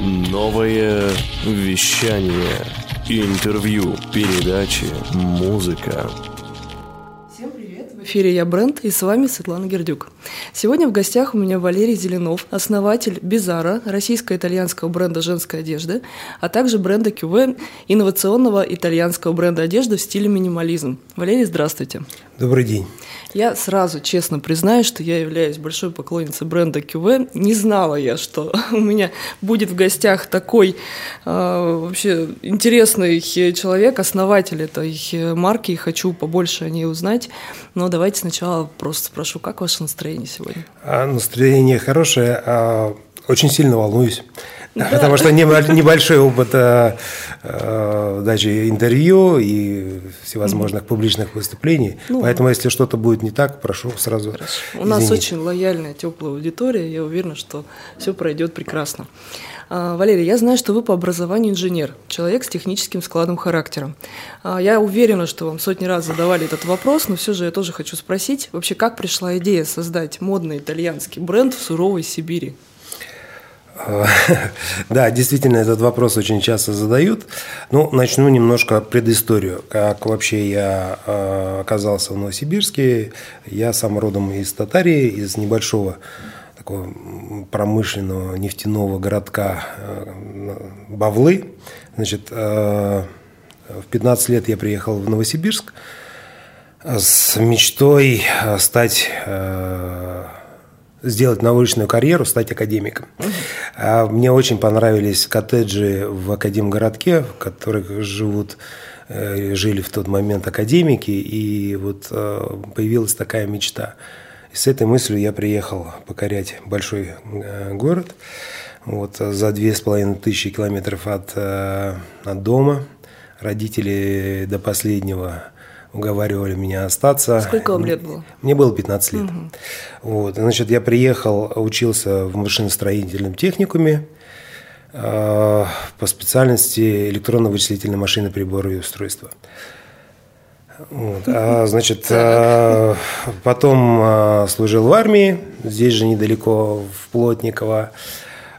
Новое вещание. Интервью, передачи, музыка. Всем привет! В эфире я Брент и с вами Светлана Гердюк. Сегодня в гостях у меня Валерий Зеленов, основатель Бизара, российско-итальянского бренда женской одежды, а также бренда QV, инновационного итальянского бренда одежды в стиле минимализм. Валерий, здравствуйте. Добрый день. Я сразу честно признаюсь, что я являюсь большой поклонницей бренда QV. Не знала я, что у меня будет в гостях такой э, вообще интересный человек, основатель этой марки, и хочу побольше о ней узнать. Но давайте сначала просто спрошу, как ваше настроение сегодня? А, настроение хорошее, а очень сильно волнуюсь. Да. Потому что небольшой опыт а, а, дачи интервью и всевозможных публичных выступлений. Ну, Поэтому, если что-то будет не так, прошу сразу. Хорошо. У нас очень лояльная, теплая аудитория. Я уверена, что все пройдет прекрасно. А, Валерий, я знаю, что вы по образованию инженер, человек с техническим складом характера. А, я уверена, что вам сотни раз задавали этот вопрос, но все же я тоже хочу спросить, вообще как пришла идея создать модный итальянский бренд в суровой Сибири? Да, действительно, этот вопрос очень часто задают. Ну, начну немножко предысторию. Как вообще я э, оказался в Новосибирске. Я сам родом из Татарии, из небольшого такого промышленного нефтяного городка э, Бавлы. Значит, э, в 15 лет я приехал в Новосибирск с мечтой стать сделать научную карьеру, стать академиком. А мне очень понравились коттеджи в Академгородке, в которых живут э, жили в тот момент академики, и вот э, появилась такая мечта. И с этой мыслью я приехал покорять большой э, город, вот, за две с половиной тысячи километров от, от дома. Родители до последнего уговаривали меня остаться. Сколько вам лет было? Мне было 15 лет. Угу. Вот, значит, я приехал, учился в машиностроительном техникуме э, по специальности электронно-вычислительной машины, приборы и устройства. Вот, а, значит, а, потом а, служил в армии, здесь же недалеко, в Плотниково.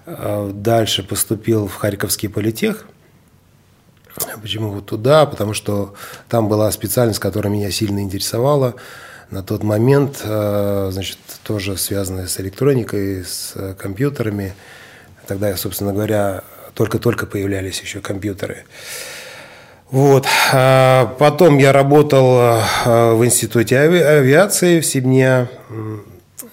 А, дальше поступил в Харьковский политех – Почему вот туда? Потому что там была специальность, которая меня сильно интересовала. На тот момент, э, значит, тоже связанная с электроникой, с компьютерами. Тогда, собственно говоря, только-только появлялись еще компьютеры. Вот. А потом я работал э, в институте авиации в Сибне,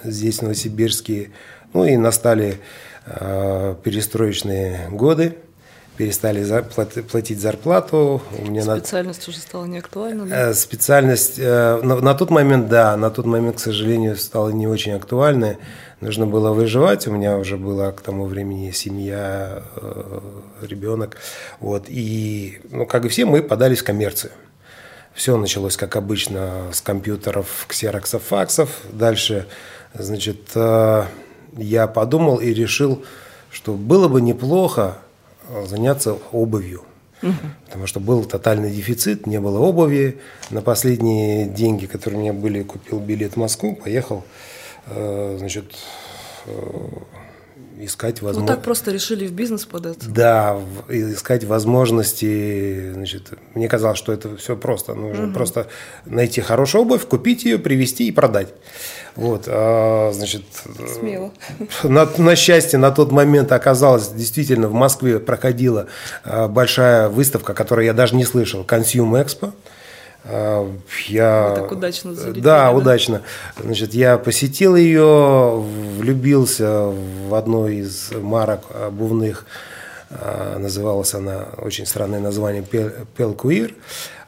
здесь, в Новосибирске. Ну и настали э, перестроечные годы перестали платить зарплату. Меня специальность на... уже стала неактуальна? Да? Э, специальность э, на, на тот момент, да, на тот момент, к сожалению, стала не очень актуальной. Нужно было выживать, у меня уже была к тому времени семья, э, ребенок. Вот, и, ну, как и все, мы подались в коммерцию. Все началось, как обычно, с компьютеров, ксероксов, факсов. Дальше, значит, я подумал и решил, что было бы неплохо заняться обувью. Потому что был тотальный дефицит, не было обуви. На последние деньги, которые у меня были, купил билет в Москву, поехал, э, значит, э, искать возможности. Ну так просто решили в бизнес податься? Да, искать возможности. Значит, мне казалось, что это все просто. Нужно угу. просто найти хорошую обувь, купить ее, привезти и продать. Вот, а, значит, Смело. На, на счастье, на тот момент оказалось, действительно, в Москве проходила а, большая выставка, которую я даже не слышал, Consume Expo. А, я... Вы так удачно залетели, да, да, удачно. Значит, я посетил ее, влюбился в одну из марок обувных называлась она, очень странное название, Пелкуир.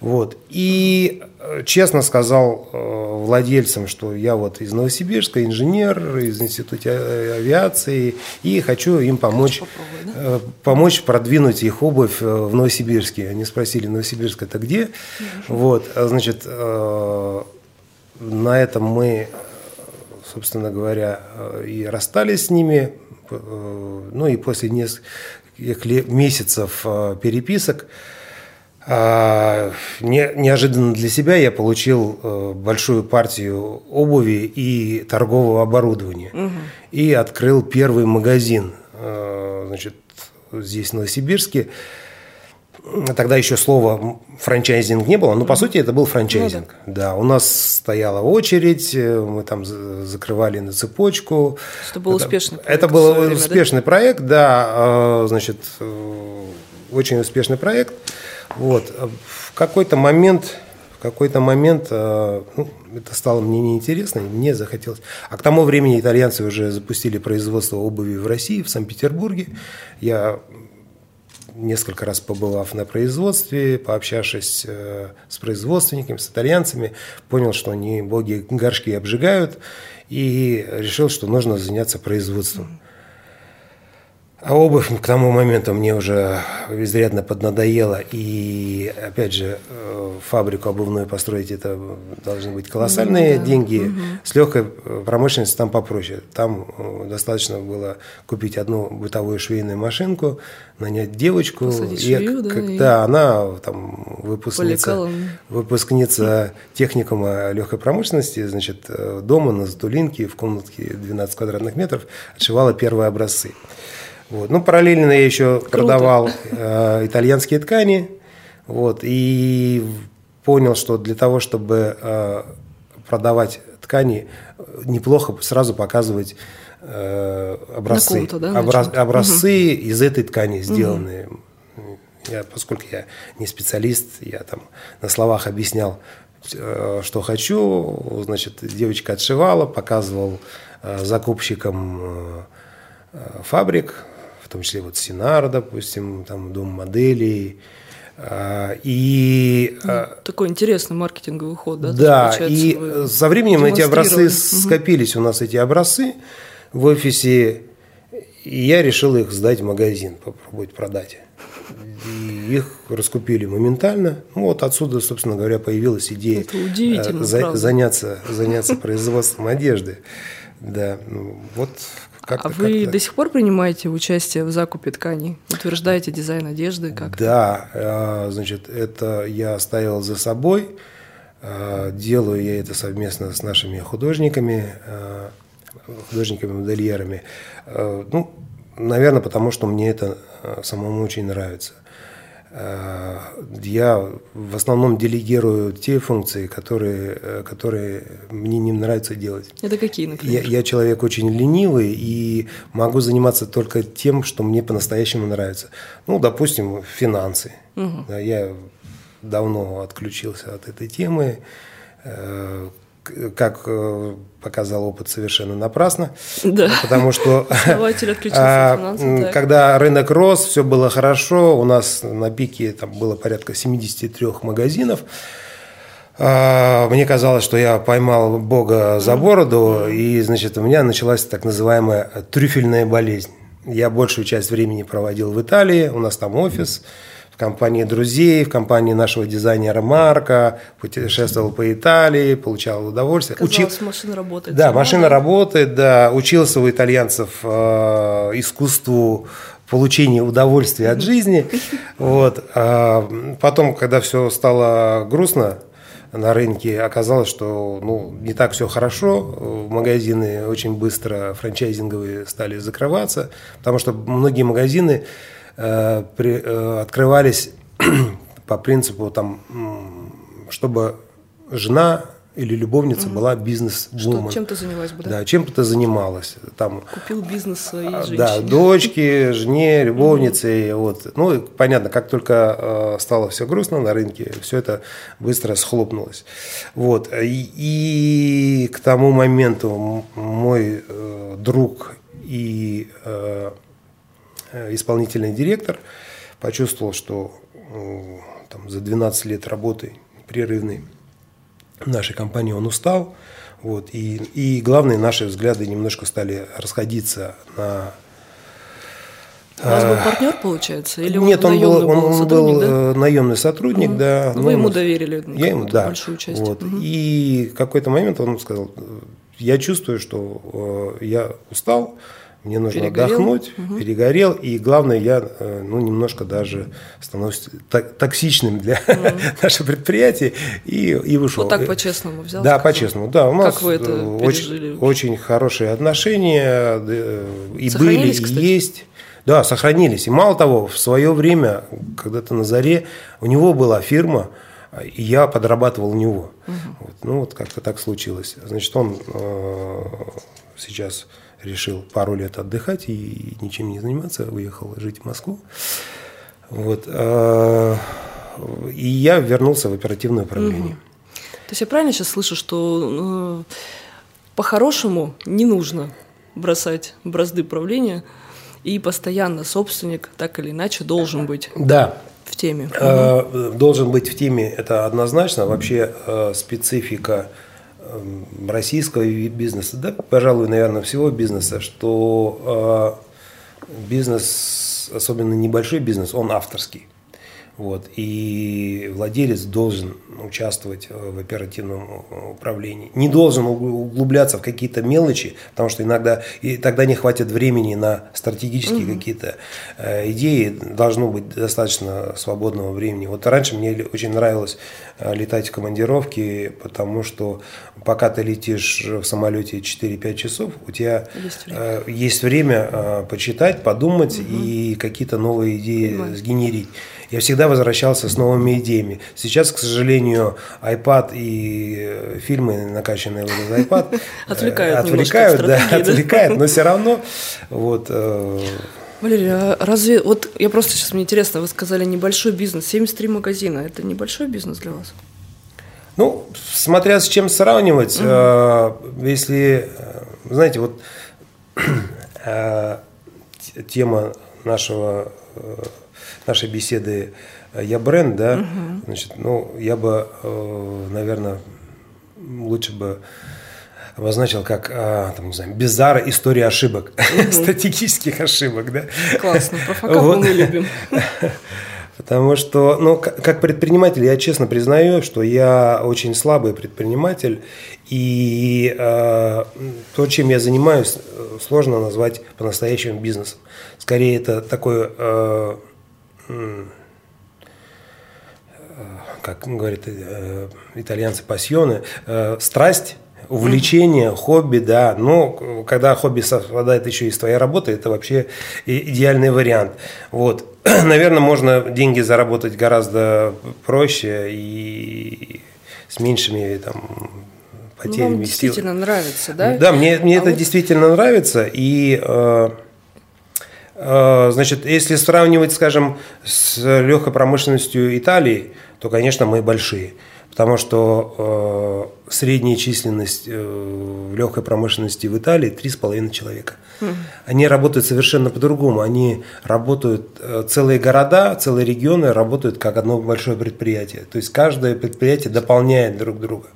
Вот. И э, честно сказал э, владельцам, что я вот из Новосибирска, инженер из Института авиации, и хочу им помочь, да? Э, помочь продвинуть их обувь в Новосибирске. Они спросили, Новосибирск это где? Вот, а, значит, на этом мы, собственно говоря, и расстались с ними, ну и после нескольких месяцев э, переписок. А, неожиданно для себя я получил э, большую партию обуви и торгового оборудования. Угу. И открыл первый магазин. Э, значит, здесь, в Новосибирске. Тогда еще слова франчайзинг не было, но по сути это был франчайзинг. Ну, да. да, у нас стояла очередь, э, мы там закрывали на цепочку. Это был это, успешный проект. Это был время, успешный да? проект, да, э, значит, э, очень успешный проект. Вот. В какой-то момент, в какой-то момент ну, это стало мне неинтересно, мне захотелось. А к тому времени итальянцы уже запустили производство обуви в России, в Санкт-Петербурге. Я несколько раз побывав на производстве, пообщавшись э, с производственниками, с итальянцами, понял, что они боги горшки обжигают, и решил, что нужно заняться производством. А обувь к тому моменту мне уже изрядно поднадоела. И, опять же, э, фабрику обувную построить это должны быть колоссальные ну, да. деньги. Угу. С легкой э, промышленностью там попроще. Там э, достаточно было купить одну бытовую швейную машинку, нанять девочку. Посадить швею, да? Как, и... Да, она там выпускница, выпускница техникума легкой промышленности, значит, дома на Затулинке в комнатке 12 квадратных метров отшивала первые образцы. Вот. Ну, параллельно я еще Круто. продавал э, итальянские ткани. Вот, и понял, что для того, чтобы э, продавать ткани, неплохо сразу показывать э, образцы, да, образ, образцы угу. из этой ткани сделанные. Угу. Я, поскольку я не специалист, я там на словах объяснял, э, что хочу. Значит, девочка отшивала, показывал э, закупщикам э, фабрик, том числе вот Синар, допустим, там Дом моделей. А, и, ну, а, Такой интересный маркетинговый ход, да? Да, и со временем эти образцы скопились у нас, эти образцы в офисе, и я решил их сдать в магазин, попробовать продать. И их раскупили моментально. Ну, вот отсюда, собственно говоря, появилась идея э, за, заняться, заняться производством одежды. Да, ну, вот как-то, а вы как-то... до сих пор принимаете участие в закупе тканей? Утверждаете дизайн одежды? Как да, а, значит, это я оставил за собой. А, делаю я это совместно с нашими художниками, а, художниками-модельерами. Ну, наверное, потому что мне это самому очень нравится. Э, я в основном делегирую те функции, которые, э, которые мне не нравится делать. Это какие, например? Я, я человек очень ленивый и могу заниматься только тем, что мне по-настоящему нравится. Ну, допустим, финансы. Угу. Я давно отключился от этой темы. Как э, показал опыт, совершенно напрасно. Да. Потому что а, когда рынок рос, все было хорошо, у нас на пике там было порядка 73 магазинов. А, мне казалось, что я поймал Бога за бороду, и, значит, у меня началась так называемая трюфельная болезнь. Я большую часть времени проводил в Италии, у нас там офис. Mm в компании друзей, в компании нашего дизайнера Марка, путешествовал по Италии, получал удовольствие. Казалось, Учи... машина работает. Да, машина работает, да. Учился у итальянцев э, искусству получения удовольствия от жизни. Вот. А потом, когда все стало грустно, на рынке оказалось, что ну, не так все хорошо. Магазины очень быстро франчайзинговые стали закрываться, потому что многие магазины Э, при, э, открывались по принципу, там, чтобы жена или любовница угу. была бизнес-вумен. Чем-то занялась бы, да? Да, чем-то занималась. Там, Купил бизнес своей а, женщине. Да, дочке, жене, любовнице. Угу. Вот. Ну, понятно, как только э, стало все грустно на рынке, все это быстро схлопнулось. Вот. И, и к тому моменту мой э, друг и Э, исполнительный директор почувствовал, что э, там, за 12 лет работы непрерывной нашей компании он устал. Вот, и, и главное, наши взгляды немножко стали расходиться на у вас был партнер, получается? Или Нет, он, был, он, он был да? Э, наемный сотрудник, угу. да. Вы ему доверили я ему, да, большую часть. Вот. Угу. И какой-то момент он сказал, я чувствую, что я устал, мне нужно перегорел. отдохнуть, угу. перегорел, и главное, я э, ну, немножко даже становлюсь токсичным для угу. нашего предприятия и, и вышел. Вот так по-честному взял? Да, по-честному, да. У нас как вы это очень, очень хорошие отношения и были, и кстати? есть. Да, сохранились. И мало того, в свое время, когда-то на заре, у него была фирма, и я подрабатывал у него. Угу. Вот, ну, вот как-то так случилось. Значит, он э, сейчас решил пару лет отдыхать и ничем не заниматься, уехал жить в Москву. Вот, э, и я вернулся в оперативное управление. Угу. То есть я правильно сейчас слышу, что э, по-хорошему не нужно бросать бразды правления, и постоянно собственник так или иначе должен быть да. в теме. Э, должен быть в теме, это однозначно. Вообще э, специфика российского бизнеса, да, пожалуй, наверное, всего бизнеса, что э, бизнес, особенно небольшой бизнес, он авторский. Вот, и владелец должен участвовать э, в оперативном э, управлении. Не должен углубляться в какие-то мелочи, потому что иногда и тогда не хватит времени на стратегические угу. какие-то э, идеи. Должно быть достаточно свободного времени. Вот раньше мне очень нравилось э, летать в командировки, потому что пока ты летишь в самолете 4-5 часов, у тебя есть время, э, есть время э, почитать, подумать угу. и какие-то новые идеи Понимаю. сгенерить я всегда возвращался с новыми идеями. Сейчас, к сожалению, iPad и э, фильмы, накачанные этот iPad, отвлекают, отвлекают, да, отвлекают, но все равно вот. Э, Валерий, а разве, вот я просто сейчас, мне интересно, вы сказали небольшой бизнес, 73 магазина, это небольшой бизнес для вас? Ну, смотря с чем сравнивать, угу. э, если, знаете, вот э, тема нашего нашей беседы э, я бренд, да, угу. значит, ну, я бы, э, наверное, лучше бы обозначил как, а, там, не знаю, Безара история ошибок, угу. статистических ошибок, да. Классно, про факапы вот. мы любим. Потому что, ну, как предприниматель, я честно признаю, что я очень слабый предприниматель, и э, то, чем я занимаюсь, сложно назвать по-настоящему бизнесом. Скорее, это такое э, как говорят э, итальянцы, пассионы, э, страсть увлечение, хобби, да, но когда хобби совпадает еще и с твоей работой, это вообще идеальный вариант. Вот. Наверное, можно деньги заработать гораздо проще и с меньшими там потерями. Ну, вам действительно сил. нравится, да? Да, мне, мне а это вот... действительно нравится, и э, Э, значит, если сравнивать, скажем, с легкой промышленностью Италии, то, конечно, мы большие. Потому что э, средняя численность э, легкой промышленности в Италии 3,5 человека. Mm. Они работают совершенно по-другому. Они работают, э, целые города, целые регионы работают как одно большое предприятие. То есть каждое предприятие дополняет друг друга.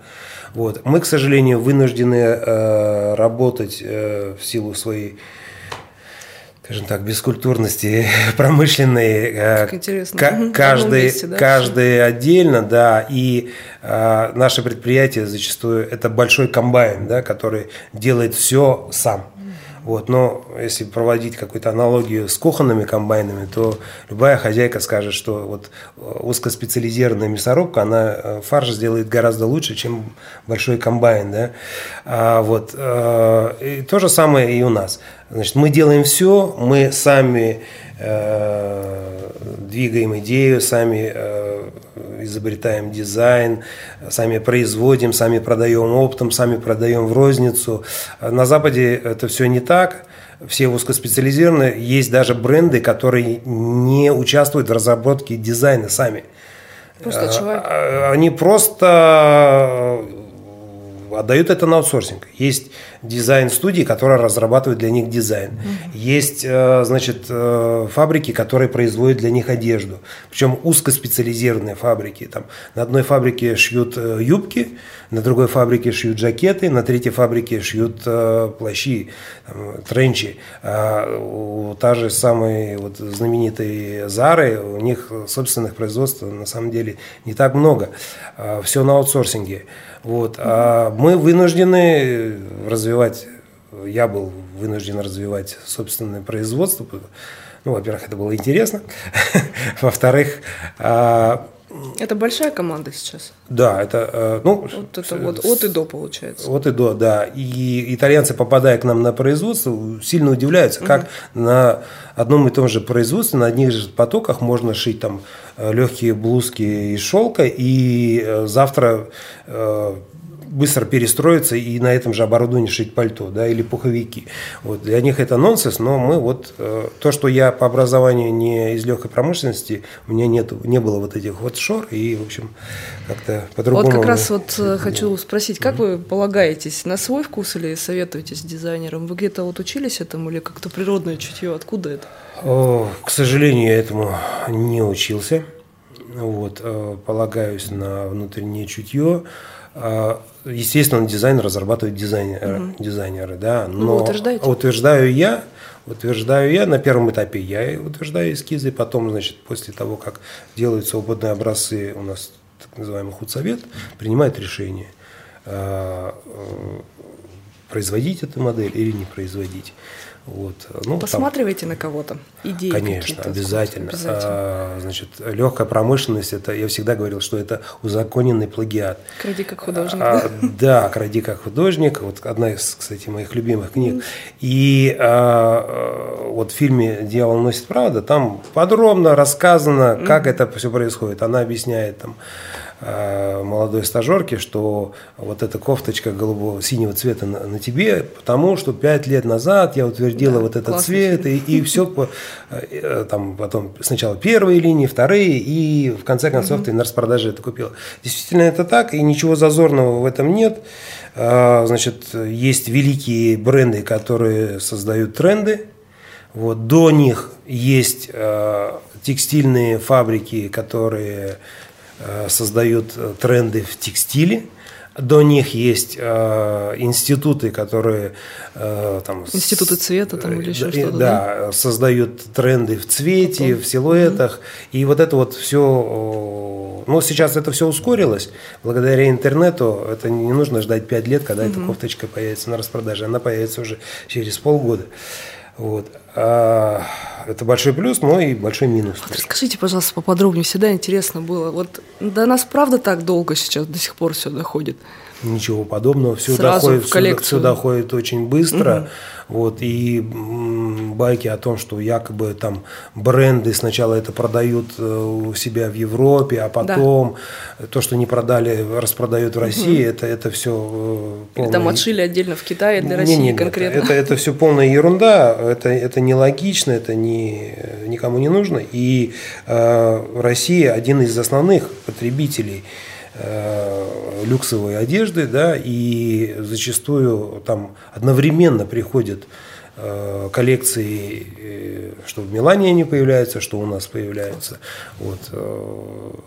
Вот. Мы, к сожалению, вынуждены э, работать э, в силу своей скажем так, бескультурности промышленной. Э, как интересно. К- каждый, месте, да? каждый отдельно, да, и э, наше предприятие зачастую это большой комбайн, да, который делает все сам. Вот, но если проводить какую-то аналогию с кухонными комбайнами, то любая хозяйка скажет, что вот э, узкоспециализированная мясорубка, она э, фарш сделает гораздо лучше, чем большой комбайн. Да? А, вот, и то же самое и у нас. Значит, мы делаем все, мы сами э, двигаем идею, сами э, изобретаем дизайн, сами производим, сами продаем оптом, сами продаем в розницу. На Западе это все не так. Все узкоспециализированные. Есть даже бренды, которые не участвуют в разработке дизайна сами. Просто человек. Они просто отдают это на аутсорсинг. Есть дизайн-студии, которые разрабатывают для них дизайн. Mm-hmm. Есть, э, значит, э, фабрики, которые производят для них одежду. Причем узкоспециализированные фабрики. Там, на одной фабрике шьют э, юбки, на другой фабрике шьют жакеты, на третьей фабрике шьют плащи, там, тренчи. А у та же самой вот, знаменитой Зары, у них собственных производств на самом деле не так много. А, Все на аутсорсинге. Вот. А мы вынуждены развивать, я был вынужден развивать собственное производство. Ну, во-первых, это было интересно. Во-вторых, а, Это большая команда сейчас? Да, это, э, ну... Вот это вот от и до получается. От и до, да. И итальянцы, попадая к нам на производство, сильно удивляются, как угу. на одном и том же производстве, на одних же потоках можно шить там э, легкие блузки из шелка, и э, завтра быстро перестроиться и на этом же оборудовании шить пальто, да, или пуховики. Вот для них это нонсенс, но мы вот э, то, что я по образованию не из легкой промышленности, у меня нет, не было вот этих вот шор, и, в общем, как-то по-другому. Вот как раз вот э, хочу спросить, как вы полагаетесь, на свой вкус или советуетесь с дизайнером? Вы где-то вот учились этому или как-то природное чутье? Откуда это? О, к сожалению, я этому не учился. Вот, э, полагаюсь на внутреннее чутье. А, естественно, дизайн разрабатывают дизайнеры, угу. дизайнеры да, но Вы утверждаете? утверждаю я, утверждаю я, на первом этапе я утверждаю эскизы, потом, значит, после того, как делаются опытные образцы, у нас так называемый худсовет принимает решение, а, э, производить эту модель или не производить. Вот. Ну, Посматриваете там, на кого-то? Идеи Конечно, обязательно. обязательно. А, значит, легкая промышленность, это, я всегда говорил, что это узаконенный плагиат. Кради как художник. А, да, кради как художник. Вот одна из, кстати, моих любимых книг. И а, вот в фильме «Дьявол носит правда» там подробно рассказано, как это все происходит. Она объясняет там, Э, молодой стажерке, что вот эта кофточка голубого синего цвета на, на тебе, потому что пять лет назад я утвердила да, вот этот цвет, и, и все по, э, там потом сначала первые линии, вторые, и в конце концов угу. ты на распродаже это купила. Действительно это так, и ничего зазорного в этом нет. Э, значит, есть великие бренды, которые создают тренды. Вот, до них есть текстильные фабрики, которые Э, создают э, тренды в текстиле. До них есть э, институты, которые э, там институты цвета там или еще что-то, да, да, создают тренды в цвете, Потом. в силуэтах, mm-hmm. и вот это вот все. Ну сейчас это все ускорилось благодаря интернету. Это не нужно ждать 5 лет, когда mm-hmm. эта кофточка появится на распродаже, она появится уже через полгода. Вот. А, это большой плюс, но и большой минус. Вот расскажите, пожалуйста, поподробнее. Всегда интересно было. Вот до нас правда так долго сейчас до сих пор все доходит? Ничего подобного. Все Сразу доходит, в коллекцию. Все, все доходит очень быстро. Угу. Вот, и байки о том, что якобы там бренды сначала это продают э, у себя в Европе, а потом да. то, что не продали, распродают в России, угу. это, это все э, полная... Или там отшили отдельно в Китае для России не, не, конкретно. Это, это все полная ерунда, это, это нелогично, это не, никому не нужно. И э, Россия один из основных потребителей люксовой одежды, да, и зачастую там одновременно приходят э, коллекции, э, что в Милане они появляются, что у нас появляются. Вот,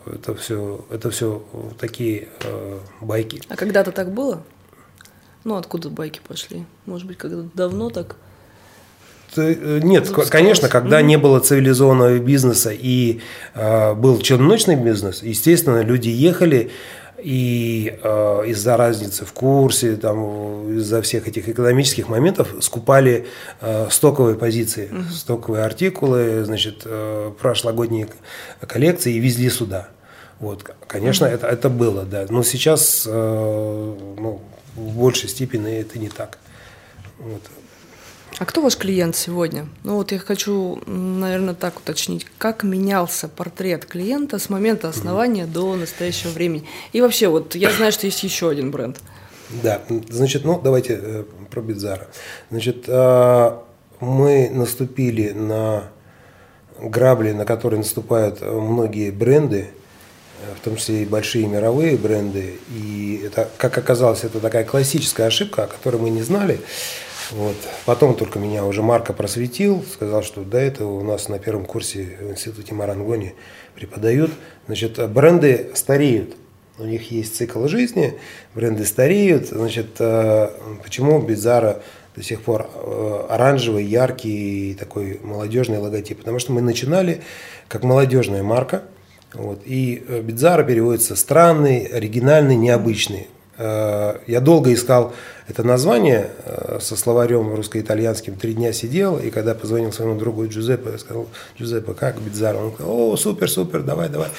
это все, это все такие байки. А когда-то так было? Ну, откуда байки пошли? Может быть, когда-то давно так? Нет, Запускалось. конечно, когда mm-hmm. не было цивилизованного бизнеса и э, был черночный бизнес, естественно, люди ехали и э, из-за разницы в курсе, там, из-за всех этих экономических моментов скупали э, стоковые позиции, mm-hmm. стоковые артикулы, значит, э, прошлогодние коллекции и везли сюда. Вот, конечно, mm-hmm. это, это было, да. Но сейчас э, ну, в большей степени это не так. Вот. А кто ваш клиент сегодня? Ну вот я хочу, наверное, так уточнить, как менялся портрет клиента с момента основания mm-hmm. до настоящего времени? И вообще, вот я знаю, что есть еще один бренд. Да, значит, ну давайте э, про Бизара. Значит, э, мы наступили на грабли, на которые наступают многие бренды, э, в том числе и большие мировые бренды. И это, как оказалось, это такая классическая ошибка, о которой мы не знали. Вот. Потом только меня уже Марко просветил, сказал, что до этого у нас на первом курсе в институте Марангони преподают. Значит, бренды стареют. У них есть цикл жизни, бренды стареют. Значит, э, почему Бизара до сих пор э, оранжевый, яркий, такой молодежный логотип? Потому что мы начинали как молодежная марка. Вот, и Бизара переводится странный, оригинальный, необычный. Я долго искал это название э, со словарем русско-итальянским три дня сидел, и когда позвонил своему другу Джузеппе, сказал, Джузеппе, как Бидзар? Он сказал, о, супер, супер, давай, давай.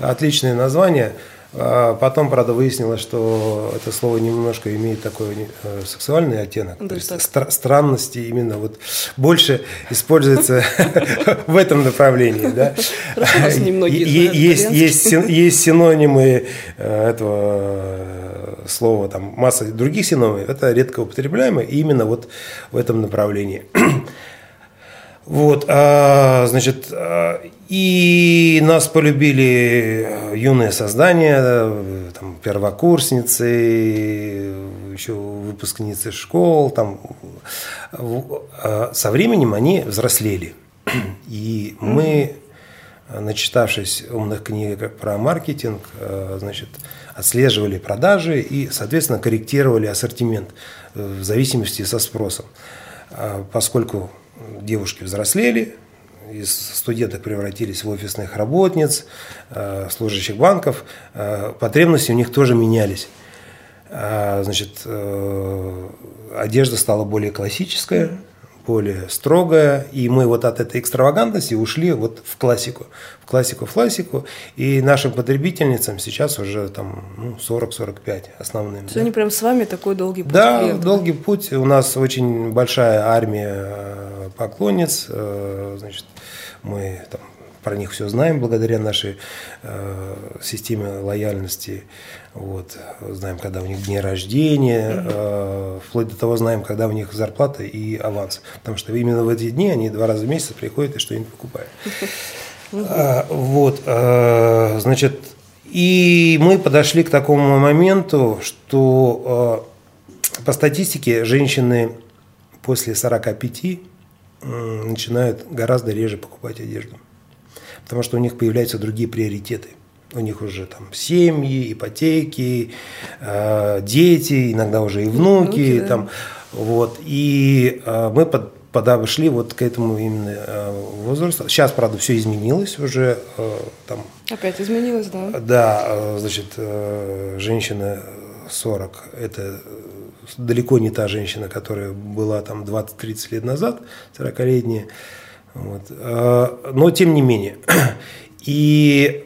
Отличное название. А потом, правда, выяснилось, что это слово немножко имеет такой э, сексуальный оттенок. Да, то есть стра- странности именно вот больше используется в этом направлении. Да? Есть, синонимы э, этого слова, там масса других синонимов, это редко употребляемо именно вот в этом направлении. Вот, а, значит, а, и нас полюбили юные создания, там, первокурсницы, еще выпускницы школ, там, а, со временем они взрослели. И мы, начитавшись умных книг про маркетинг, значит, отслеживали продажи и, соответственно, корректировали ассортимент в зависимости со спросом. Поскольку девушки взрослели, из студенток превратились в офисных работниц, э, служащих банков, э, потребности у них тоже менялись. Э, значит, одежда стала более классическая, более строгая, и мы вот от этой экстравагантности ушли вот в классику, в классику, в классику, и нашим потребительницам сейчас уже там ну, 40-45 основным. Все да. они прям с вами такой долгий путь. Да, клиента. долгий путь, у нас очень большая армия поклонниц, значит, мы там про них все знаем благодаря нашей э, системе лояльности. Вот, знаем, когда у них дни рождения, э, вплоть до того знаем, когда у них зарплата и аванс. Потому что именно в эти дни они два раза в месяц приходят и что-нибудь покупают. А, вот, а, значит, и мы подошли к такому моменту, что а, по статистике женщины после 45 начинают гораздо реже покупать одежду потому что у них появляются другие приоритеты. У них уже там семьи, ипотеки, э, дети, иногда уже и внуки. внуки да. там, вот. И э, мы под, подошли вот к этому именно э, возрасту. Сейчас, правда, все изменилось уже. Э, там, Опять изменилось, да? Да, э, значит, э, женщина 40 – это далеко не та женщина, которая была там 20-30 лет назад, 40-летняя. Вот. А, но тем не менее. И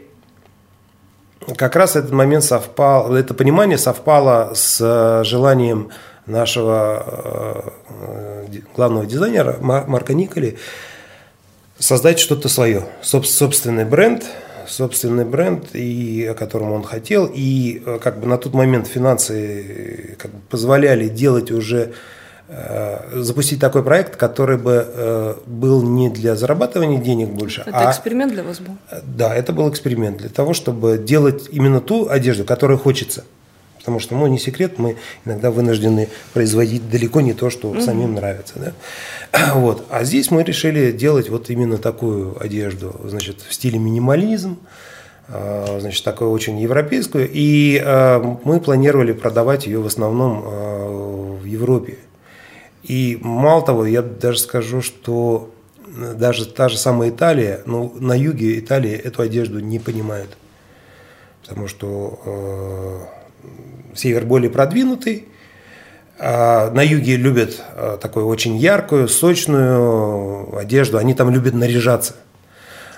как раз этот момент совпал, это понимание совпало с желанием нашего э, главного дизайнера Марка Николи создать что-то свое, собственный бренд, собственный бренд, и, о котором он хотел. И э, как бы на тот момент финансы э, как бы, позволяли делать уже Э, запустить такой проект, который бы был не для зарабатывания денег больше. Это а, эксперимент для вас был? Да, это был эксперимент для того, чтобы делать именно ту одежду, которую хочется. Потому что, ну, не секрет, мы иногда вынуждены производить далеко не то, что самим нравится. Да? Вот. А здесь мы решили делать вот именно такую одежду, значит, в стиле минимализм, э, значит, такую очень европейскую. И мы планировали продавать ее в основном в Европе. И мало того, я даже скажу, что даже та же самая Италия, ну, на юге Италии эту одежду не понимают. Потому что э, север более продвинутый, а на юге любят э, такую очень яркую, сочную одежду, они там любят наряжаться.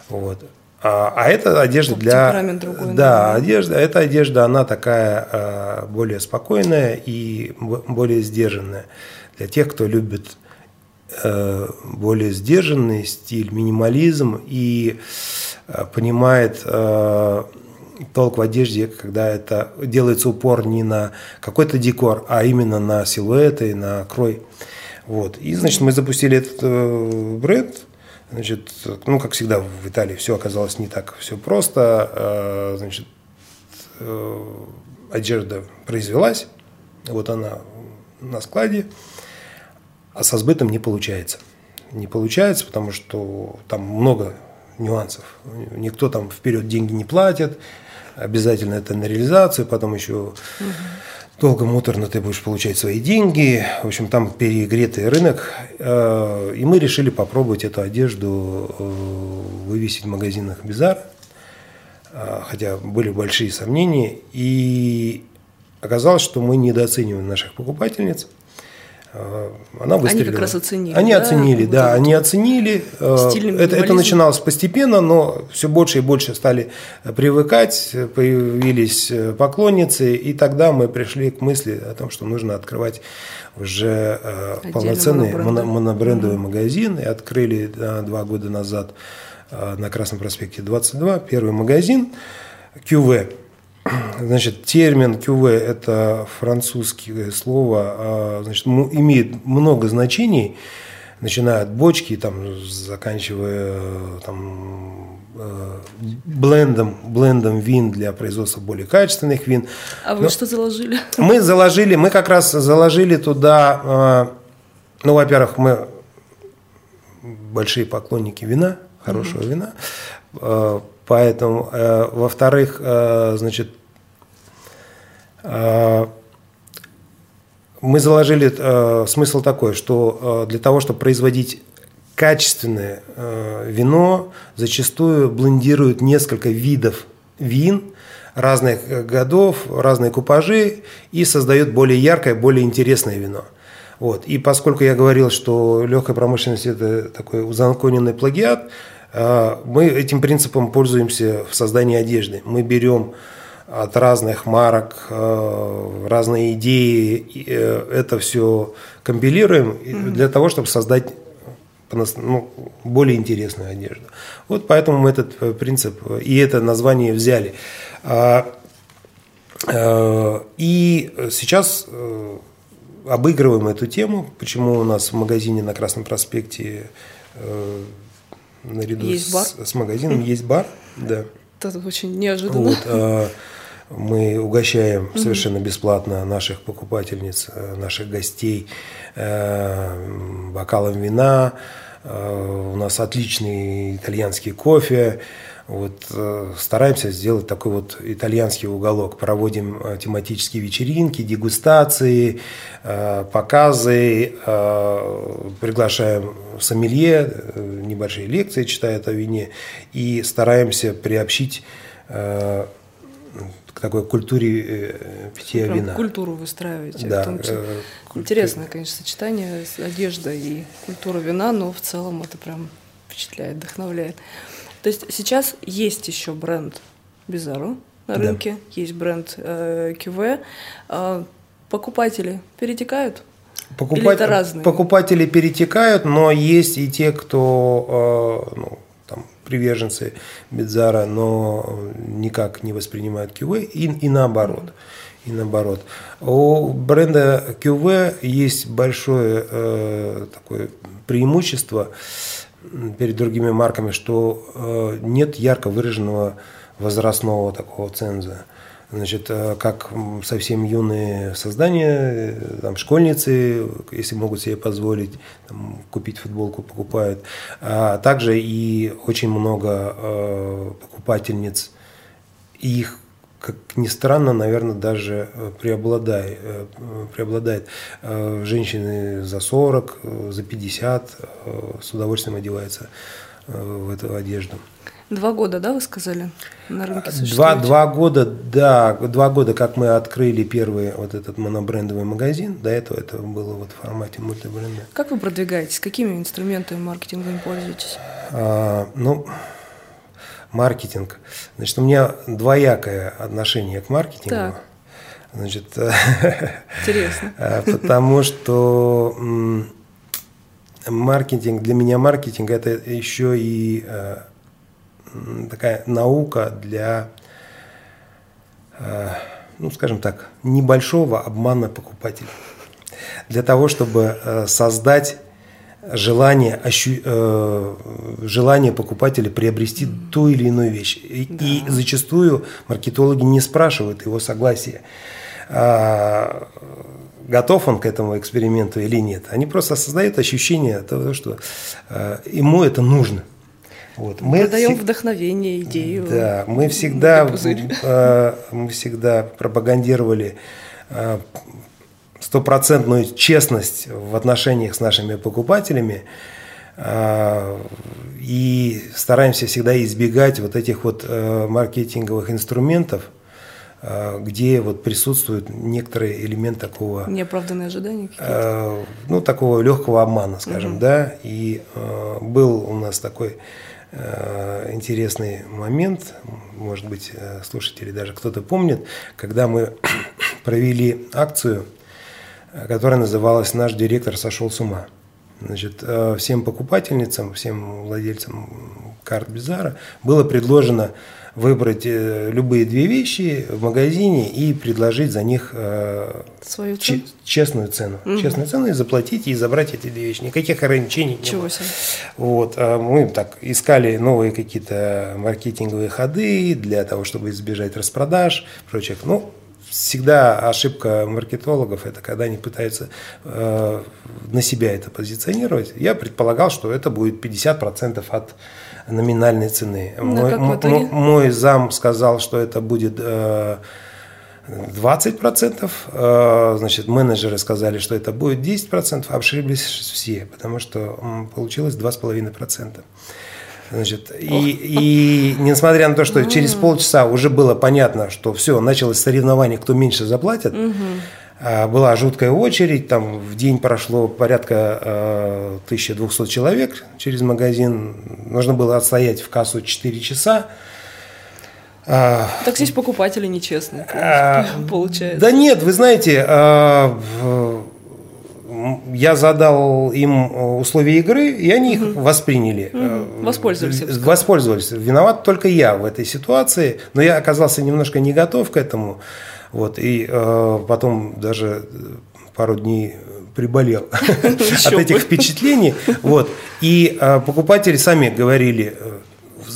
Вот. А, а это одежда для... Другой, да, одежда, эта одежда, она такая э, более спокойная и более сдержанная для тех, кто любит э, более сдержанный стиль, минимализм и э, понимает э, толк в одежде, когда это делается упор не на какой-то декор, а именно на силуэты, на крой. Вот. И, значит, мы запустили этот бренд. Значит, ну, как всегда в Италии все оказалось не так все просто. Значит, одежда произвелась, вот она на складе а со сбытом не получается. Не получается, потому что там много нюансов. Никто там вперед деньги не платит, обязательно это на реализацию, потом еще угу. долго муторно ты будешь получать свои деньги. В общем, там перегретый рынок. Э, и мы решили попробовать эту одежду э, вывесить в магазинах Бизар, э, хотя были большие сомнения. И оказалось, что мы недооцениваем наших покупательниц. Э, она выстрелила. Они как раз оценили. Они да? оценили, Вот да, этот они оценили. Э, Это, это начиналось постепенно, но все больше и больше стали привыкать, появились э, поклонницы, и тогда мы пришли к мысли о том, что нужно открывать уже э, Отдельно полноценный монобрендовый. моно- монобрендовый магазин. И открыли два года назад э, на Красном проспекте 22 первый магазин QV. Значит, термин QV – это французское слово, а, значит, имеет много значений, начиная от бочки, там, заканчивая э, там, э, блендом, блендом вин для производства более качественных вин. А вы что заложили? Мы заложили, мы как раз заложили туда, э, ну, во-первых, мы большие поклонники вина, хорошего вина, э, поэтому, э, во-вторых, э, значит, э, мы заложили э, смысл такой, что э, для того, чтобы производить качественное э, вино, зачастую блендируют несколько видов вин разных годов, разные купажи и создают более яркое, более интересное вино. Вот. И поскольку я говорил, что легкая промышленность – это такой узаконенный плагиат, мы этим принципом пользуемся в создании одежды. Мы берем от разных марок, э, разные идеи, э, это все компилируем для того, чтобы создать ну, более интересную одежду. Вот поэтому мы этот э, принцип э, и это название взяли. А, э, И сейчас э, обыгрываем эту тему, почему у нас в магазине на Красном проспекте э, наряду Есть бар? с, с магазином есть бар, да. Это очень неожиданно. Вот, э, мы угощаем совершенно бесплатно наших покупательниц, э, наших гостей э, бокалом вина. Э, У нас отличный итальянский кофе. Вот, э, стараемся сделать такой вот итальянский уголок. Проводим э, тематические вечеринки, дегустации, э, показы, приглашаем сомелье, небольшие лекции читает о вине и стараемся приобщить к такой культуре питья Прям вина. культуру выстраиваете. Да, э, куль- Интересное, конечно, сочетание с одеждой и культура вина, но в целом это прям впечатляет, вдохновляет. То есть сейчас есть еще бренд Bizarro на Да. рынке, есть бренд э, QV. А покупатели перетекают? Покупать- Или это разные? Покупатели перетекают, но есть и те, кто э, ну, там, приверженцы Бедзара, но никак не воспринимают QV, и, и наоборот. И наоборот. У бренда QV есть большое э, такое преимущество перед другими марками, что э, нет ярко выраженного возрастного такого ценза. Значит, э, как совсем юные создания, э, там, школьницы, если могут себе позволить, там, купить футболку, покупают. А также и очень много э, покупательниц, их как ни странно, наверное, даже э, преобладает, э, преобладает. Э, Женщины за 40, э, за 50 э, с удовольствием одеваются в эту одежду. Два года, да, вы сказали, на рынке Два, существуете? два года, да, два года, как мы открыли первый вот этот монобрендовый магазин. До этого это было вот в формате мультибренда. Как вы продвигаетесь? Какими инструментами маркетинга пользуетесь? А, ну, маркетинг. Значит, у меня двоякое отношение к маркетингу. Так. Значит, Интересно. а, потому что маркетинг, для меня маркетинг это еще и э, такая наука для, э, ну, скажем так, небольшого обмана покупателя. Для того, чтобы э, создать желание, ощу- э, желание покупателя приобрести ту или иную вещь. И, и зачастую маркетологи не спрашивают его согласия. А, готов он к этому эксперименту или нет. Они просто создают ощущение того, что э, ему это нужно. Вот. Мы Продаем всег- вдохновение, идею. да, мы всегда, э, мы всегда пропагандировали э, стопроцентную честность в отношениях с нашими покупателями э, и стараемся всегда избегать вот этих вот э, маркетинговых инструментов, э, где вот присутствует некоторый элемент такого... Неоправданные ожидания какие-то? Ну, такого легкого обмана, скажем, угу. да. И был у нас такой интересный момент, может быть, слушатели даже кто-то помнит, когда мы провели акцию, которая называлась «Наш директор сошел с ума». Значит, э, всем покупательницам, всем владельцам карт Бизара было предложено выбрать э, любые две вещи в магазине и предложить за них э, Свою цену? честную цену. Угу. Честную цену и заплатить, и забрать эти две вещи. Никаких ограничений Чего не было. Себе. Вот, а мы так искали новые какие-то маркетинговые ходы для того, чтобы избежать распродаж, прочих. Ну, всегда ошибка маркетологов это когда они пытаются э, на себя это позиционировать. Я предполагал, что это будет 50% от номинальной цены. Мой, мой, мой зам сказал, что это будет э, 20%, э, значит, менеджеры сказали, что это будет 10%, ошиблись все, потому что получилось 2,5%. Значит, и, и несмотря на то, что через полчаса уже было понятно, что все, началось соревнование, кто меньше заплатит, а, была жуткая очередь, там в день прошло порядка э, 1200 человек через магазин, нужно было отстоять в кассу 4 часа. А, так здесь покупатели нечестные, а, получается. Да нет, вы знаете, я задал им э, условия игры, и они их угу. восприняли. Угу. Воспользовались. Воспользовались. Виноват только я в этой ситуации, но я оказался немножко не готов к этому. Вот, и э, потом даже пару дней приболел от этих впечатлений. Вот. И э, покупатели сами говорили, э,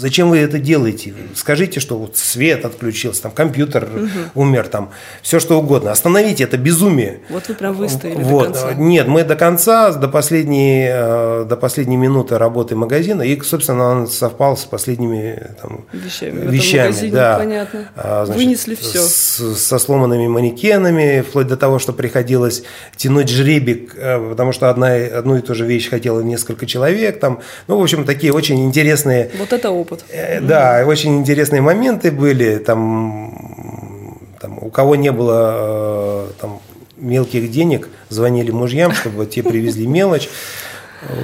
зачем вы это делаете? Скажите, что вот свет отключился, там компьютер угу. умер, там все что угодно. Остановите это безумие. Вот вы прям выстояли вот. до конца. Нет, мы до конца, до последней, э, до последней минуты работы магазина, и, собственно, он совпал с последними там, вещами. вещами магазине, да. Понятно. А, значит, Вынесли все. С, со сломанными манекенами, вплоть до того, что приходилось тянуть жребик, э, потому что одна, одну и ту же вещь хотела несколько человек. Там, ну, в общем, такие очень интересные... Вот это опыт. Э, да, очень интересные моменты были. Там, там у кого не было э, там, мелких денег, звонили мужьям, чтобы те привезли мелочь.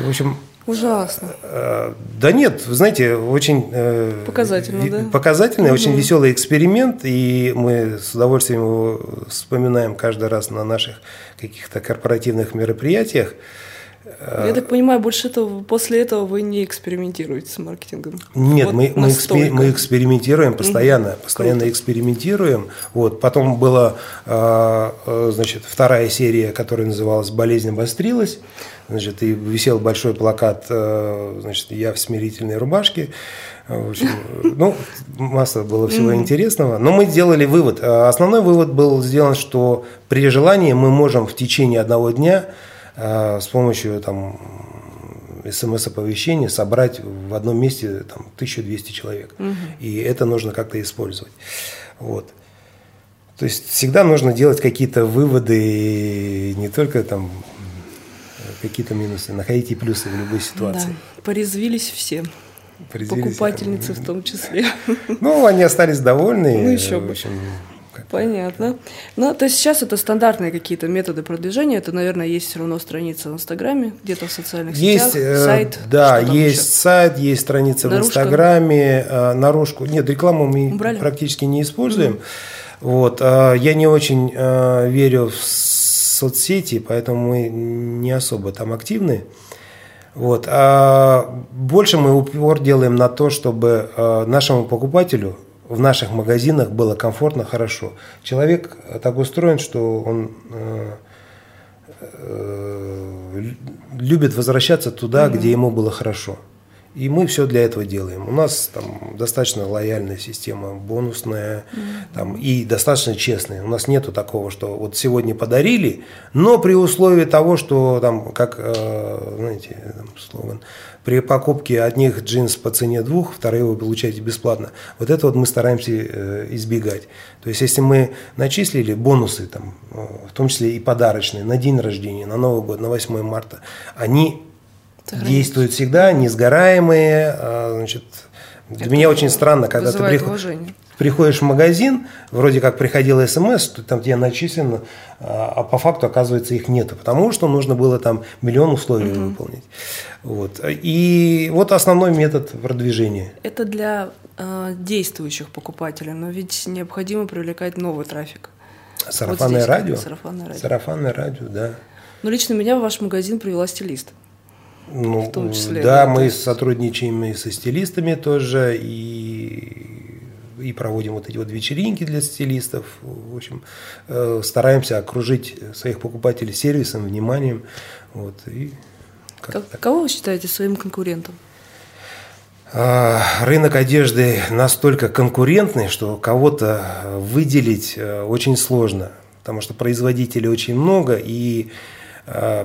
В общем, Ужасно. Э, да нет, вы знаете, очень показательно, да? показательный, угу. очень веселый эксперимент, и мы с удовольствием его вспоминаем каждый раз на наших каких-то корпоративных мероприятиях. Я так понимаю, больше этого, после этого вы не экспериментируете с маркетингом? Нет, вот мы, мы, экспер, мы экспериментируем постоянно, угу. постоянно Круто. экспериментируем. Вот. Потом была а, значит, вторая серия, которая называлась «Болезнь обострилась». Значит, и висел большой плакат, значит, я в смирительной рубашке. В общем, ну, масса было всего интересного. Но мы сделали вывод. Основной вывод был сделан, что при желании мы можем в течение одного дня с помощью там, смс-оповещения собрать в одном месте там, 1200 человек. Угу. И это нужно как-то использовать. Вот. То есть всегда нужно делать какие-то выводы, не только там какие-то минусы, находить и плюсы в любой ситуации. Да, порезвились все. Порезвились, Покупательницы в том числе. Ну, они остались довольны. Ну, еще бы. В общем, Понятно. Ну, то есть сейчас это стандартные какие-то методы продвижения. Это, наверное, есть все равно страница в Инстаграме, где-то в социальных есть, сетях, э, сайт. Да, есть еще? сайт, есть страница Наружка. в Инстаграме, э, наружку. Нет, рекламу мы Убрали? практически не используем. Mm. Вот, э, я не очень э, верю в соцсети, поэтому мы не особо там активны. Вот. А больше мы упор делаем на то, чтобы э, нашему покупателю в наших магазинах было комфортно, хорошо. Человек так устроен, что он э, э, любит возвращаться туда, mm-hmm. где ему было хорошо. И мы все для этого делаем. У нас там достаточно лояльная система, бонусная, mm-hmm. там, и достаточно честная. У нас нету такого, что вот сегодня подарили, но при условии того, что там, как, э, знаете, там, слоган, при покупке одних джинс по цене двух, вторые вы получаете бесплатно. Вот это вот мы стараемся э, избегать. То есть, если мы начислили бонусы, там, э, в том числе и подарочные, на день рождения, на Новый год, на 8 марта, они действуют всегда, несгораемые, а, значит, Для Это меня очень странно, когда ты приход... приходишь в магазин, вроде как приходила смс, там тебе начислено, а, а по факту, оказывается, их нету, потому что нужно было там миллион условий угу. выполнить. Вот. И вот основной метод продвижения. Это для э, действующих покупателей, но ведь необходимо привлекать новый трафик. Сарафанное вот радио? Сарафанное радио. Сарафанное радио, да. Но лично меня в ваш магазин привела стилист. Ну, в том числе. Да, да мы сотрудничаем и со стилистами тоже, и, и проводим вот эти вот вечеринки для стилистов. В общем, э, стараемся окружить своих покупателей сервисом, вниманием. Вот, и как Кого вы считаете своим конкурентом? А, рынок одежды настолько конкурентный, что кого-то выделить э, очень сложно, потому что производителей очень много, и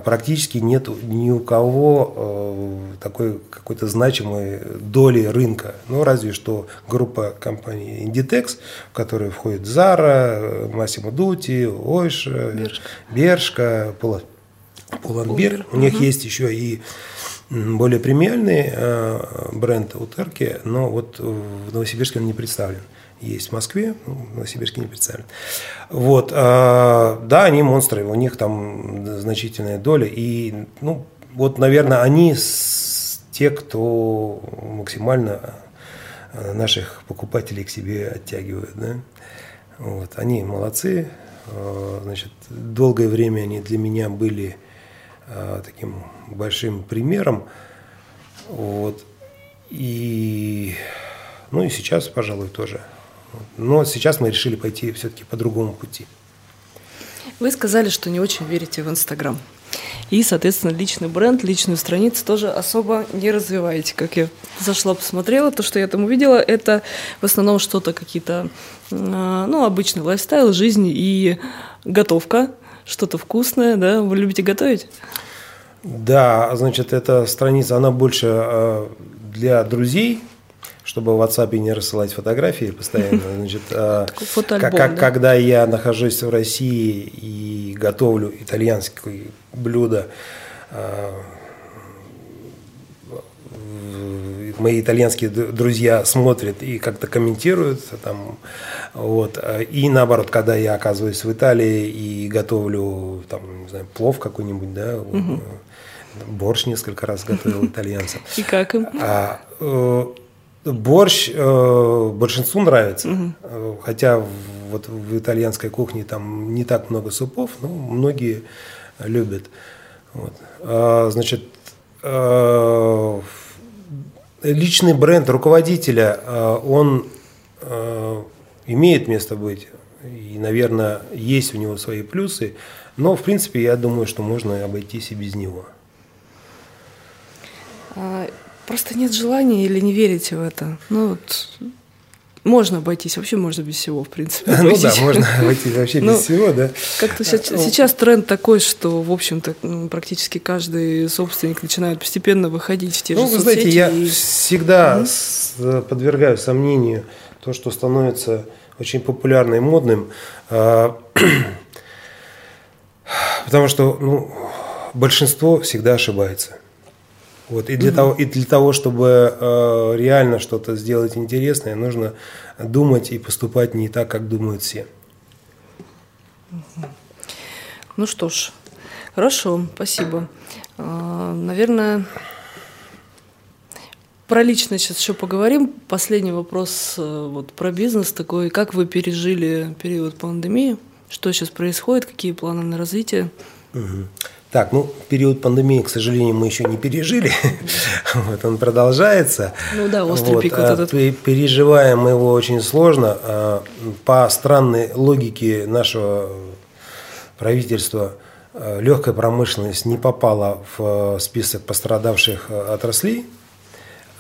практически нет ни у кого э, такой какой-то значимой доли рынка. Ну, разве что группа компаний Inditex, в которой входит Zara, Massimo Dutti, Ойша, Бершка, Бершка. У них угу. есть еще и более премиальный э, бренд Утерки, но вот в Новосибирске он не представлен есть в Москве, ну, в Новосибирске не представлен. Вот, а, да, они монстры, у них там значительная доля, и, ну, вот, наверное, они те, кто максимально а, наших покупателей к себе оттягивают, да. Вот, они молодцы, а, значит, долгое время они для меня были таким большим примером, вот, и, ну и сейчас, пожалуй, тоже. Но сейчас мы решили пойти все-таки по другому пути. Вы сказали, что не очень верите в Инстаграм. И, соответственно, личный бренд, личную страницу тоже особо не развиваете. Как я зашла, посмотрела, то, что я там увидела, это в основном что-то какие-то, а, ну, обычный лайфстайл, жизнь и готовка, что-то вкусное, да? Вы любите готовить? Да, значит, эта страница, она больше а, для друзей, чтобы в WhatsApp не рассылать фотографии постоянно. Значит, а, как, когда я нахожусь в России и готовлю итальянское блюдо, а, мои итальянские друзья смотрят и как-то комментируют там, вот, и наоборот, когда я оказываюсь в Италии и готовлю там, не знаю, плов какой-нибудь, да, угу. борщ несколько раз готовил итальянцам. И как им? А, э, Борщ э, большинству нравится, угу. хотя вот в итальянской кухне там не так много супов, но многие любят. Вот. А, значит, э, личный бренд руководителя, э, он э, имеет место быть, и, наверное, есть у него свои плюсы, но, в принципе, я думаю, что можно обойтись и без него. А, Просто нет желания или не верите в это. Ну, вот, можно обойтись, вообще можно без всего, в принципе. Ну да, можно обойтись вообще без ну, всего, да. Как-то сейчас тренд такой, что, в общем-то, практически каждый собственник начинает постепенно выходить в те же соцсети. Ну, вы знаете, я всегда подвергаю сомнению то, что становится очень популярным и модным, а, потому что ну, большинство всегда ошибается. Вот, и, для угу. того, и для того, чтобы э, реально что-то сделать интересное, нужно думать и поступать не так, как думают все. Ну что ж, хорошо, спасибо. Э, наверное, про личное сейчас еще поговорим. Последний вопрос э, вот, про бизнес такой. Как вы пережили период пандемии? Что сейчас происходит? Какие планы на развитие? Угу. Так, ну, период пандемии, к сожалению, мы еще не пережили. вот он продолжается. Ну да, острый вот, пик вот а, этот. Переживаем мы его очень сложно. А, по странной логике нашего правительства а, легкая промышленность не попала в список пострадавших отраслей.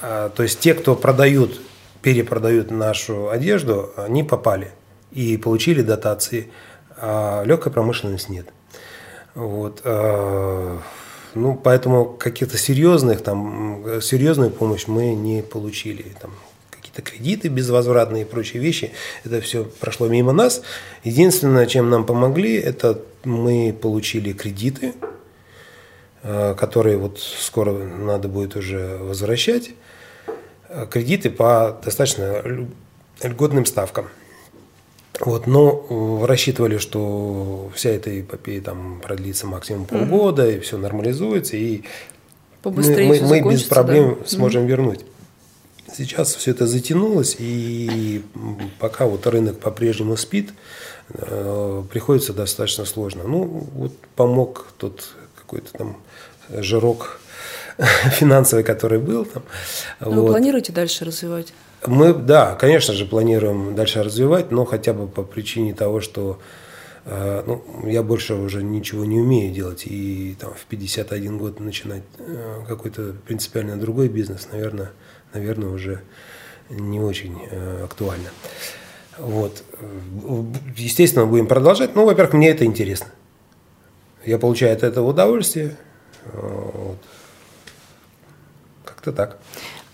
То есть те, кто продают, перепродают нашу одежду, они попали и получили дотации, а легкая промышленность нет. Вот. А, ну, поэтому каких-то серьезных, там, серьезную помощь мы не получили. Там, какие-то кредиты безвозвратные и прочие вещи, это все прошло мимо нас. Единственное, чем нам помогли, это мы получили кредиты, а, которые вот скоро надо будет уже возвращать. кредиты по достаточно льготным ставкам. Вот, но рассчитывали, что вся эта эпопея там продлится максимум полгода, mm-hmm. и все нормализуется, и Побыстрее мы, мы, мы без проблем да? сможем mm-hmm. вернуть. Сейчас все это затянулось, и пока вот рынок по-прежнему спит, э, приходится достаточно сложно. Ну, вот помог тот какой-то там жирок финансовый, который был там. Но вот. Вы планируете дальше развивать? Мы, да, конечно же, планируем дальше развивать, но хотя бы по причине того, что э, ну, я больше уже ничего не умею делать, и там в 51 год начинать э, какой-то принципиально другой бизнес, наверное, наверное, уже не очень э, актуально. Вот. Естественно, будем продолжать. Ну, во-первых, мне это интересно. Я получаю от этого удовольствие. Вот. Как-то так.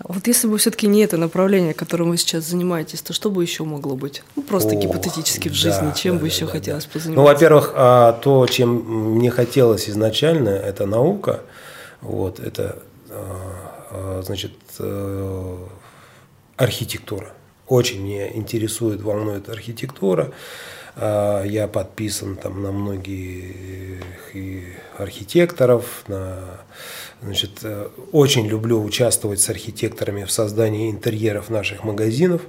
Вот если бы все-таки не это направление, которым вы сейчас занимаетесь, то что бы еще могло быть? Ну, просто О, гипотетически в жизни, да, чем да, бы да, еще да, хотелось да. позаниматься? Ну, во-первых, а, то, чем мне хотелось изначально, это наука. Вот, это а, а, значит, э, архитектура. Очень меня интересует, волнует архитектура. Я подписан там на многих и архитекторов, на, значит, э, очень люблю участвовать с архитекторами в создании интерьеров наших магазинов.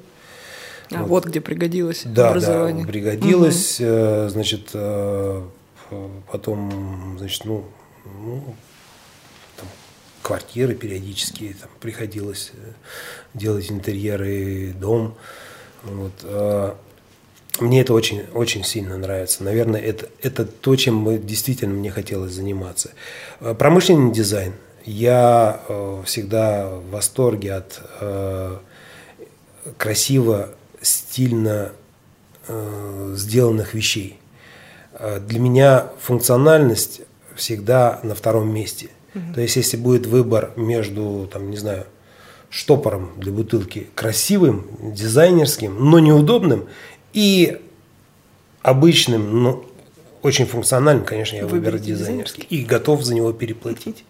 А вот, вот где пригодилось да, образование. Да, пригодилось, угу. значит, потом, значит, ну, ну квартиры периодически там, приходилось э, делать интерьеры, дом. Вот. Мне это очень, очень сильно нравится. Наверное, это, это то, чем мы, действительно мне хотелось заниматься. А, промышленный дизайн. Я э, всегда в восторге от э, красиво, стильно э, сделанных вещей. Э, для меня функциональность всегда на втором месте – Угу. То есть, если будет выбор между, там, не знаю, штопором для бутылки красивым, дизайнерским, но неудобным, и обычным, но очень функциональным, конечно, я выберу дизайнерский. И готов за него переплатить.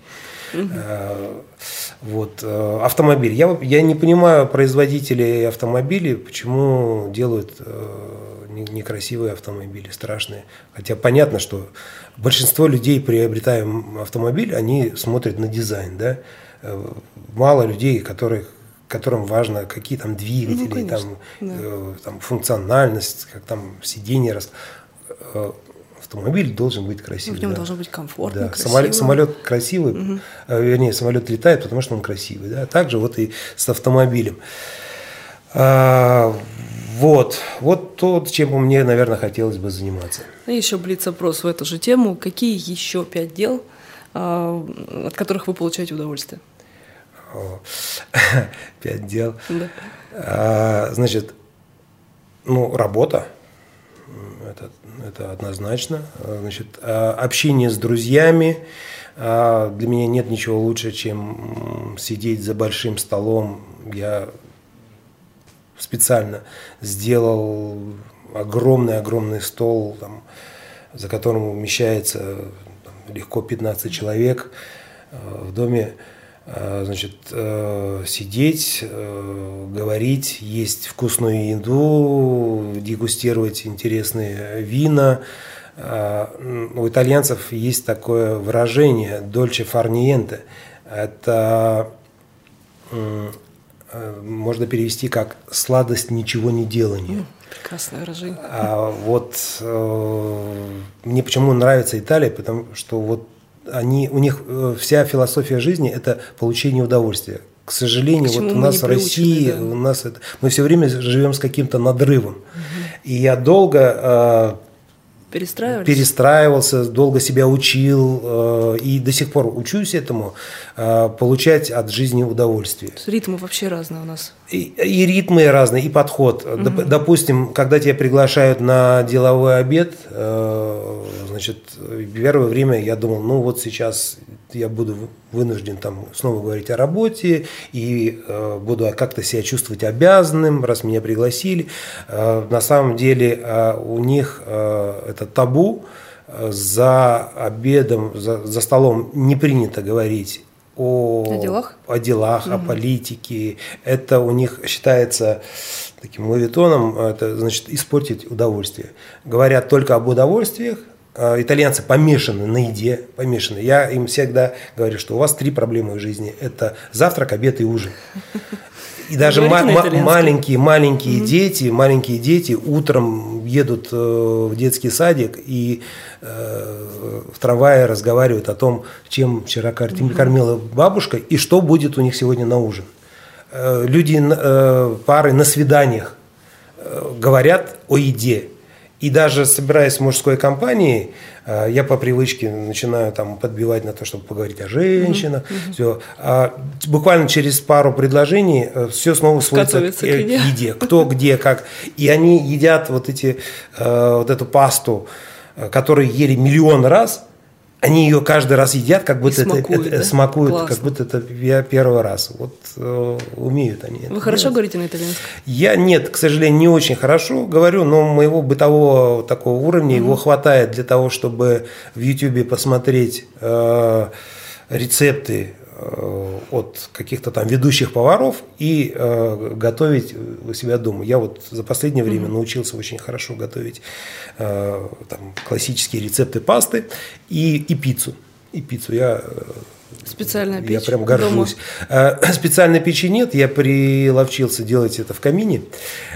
Угу. Вот. Э, автомобиль. Я, я не понимаю производителей автомобилей, почему делают э, некрасивые автомобили, страшные. Хотя понятно, что большинство людей, приобретая автомобиль, они смотрят на дизайн. Да? Мало людей, которых которым важно, какие там двигатели, ну, там, да. э, там функциональность, как там сиденье. Рас автомобиль должен быть красивый. в нем да. должно быть комфортно, да. красиво. Самолет, самолет красивый, угу. вернее, самолет летает, потому что он красивый. Да. Также вот и с автомобилем. А, вот, вот то, чем мне, наверное, хотелось бы заниматься. И еще блиц-опрос в эту же тему. Какие еще пять дел, а, от которых вы получаете удовольствие? Пять дел. Да. А, значит, ну, работа – это, это однозначно. Значит, а, общение с друзьями. А, для меня нет ничего лучше, чем сидеть за большим столом. Я специально сделал огромный-огромный стол, там, за которым умещается там, легко 15 человек в доме. Э, значит, э, сидеть, э, говорить, есть вкусную еду, дегустировать интересные вина. У итальянцев есть такое выражение «дольче фарниенте». Это можно перевести как «сладость ничего не делания». Прекрасное выражение. А вот мне почему нравится Италия, потому что вот они, у них э, вся философия жизни – это получение удовольствия. К сожалению, вот у нас в России, да. у нас это, мы все время живем с каким-то надрывом. Угу. И я долго перестраивался, долго себя учил э, и до сих пор учусь этому, э, получать от жизни удовольствие. Ритмы вообще разные у нас. И, и ритмы разные, и подход. Угу. Допустим, когда тебя приглашают на деловой обед, э, значит, первое время я думал, ну вот сейчас я буду вынужден там снова говорить о работе и э, буду как-то себя чувствовать обязанным, раз меня пригласили. Э, на самом деле э, у них э, это табу, э, за обедом, за, за столом не принято говорить о, о делах, о, делах угу. о политике. Это у них считается таким лавитоном, это значит испортить удовольствие. Говорят только об удовольствиях, итальянцы помешаны на еде, помешаны. Я им всегда говорю, что у вас три проблемы в жизни. Это завтрак, обед и ужин. И даже ма- маленькие, маленькие mm-hmm. дети, маленькие дети утром едут э, в детский садик и э, в трамвае разговаривают о том, чем вчера mm-hmm. кормила бабушка и что будет у них сегодня на ужин. Э, люди, э, пары на свиданиях э, говорят о еде. И даже собираясь в мужской компании, э, я по привычке начинаю там подбивать на то, чтобы поговорить о женщинах. Mm-hmm. Все. А буквально через пару предложений э, все снова сводится к, к еде. Кто, где, как. И они едят вот, эти, э, вот эту пасту, которую ели миллион раз – они ее каждый раз едят, как будто смакуют, это, это да? смакуют, как будто это я первый раз. Вот э, умеют они. Вы хорошо делать. говорите на итальянском? Я нет, к сожалению, не очень хорошо говорю, но моего бытового такого уровня mm-hmm. его хватает для того, чтобы в YouTube посмотреть э, рецепты от каких-то там ведущих поваров и э, готовить у себя дома. Я вот за последнее время mm-hmm. научился очень хорошо готовить э, там, классические рецепты пасты и, и пиццу. И пиццу я э, Специальная печь Я прям горжусь. Дома. Специальной печи нет, я приловчился делать это в камине.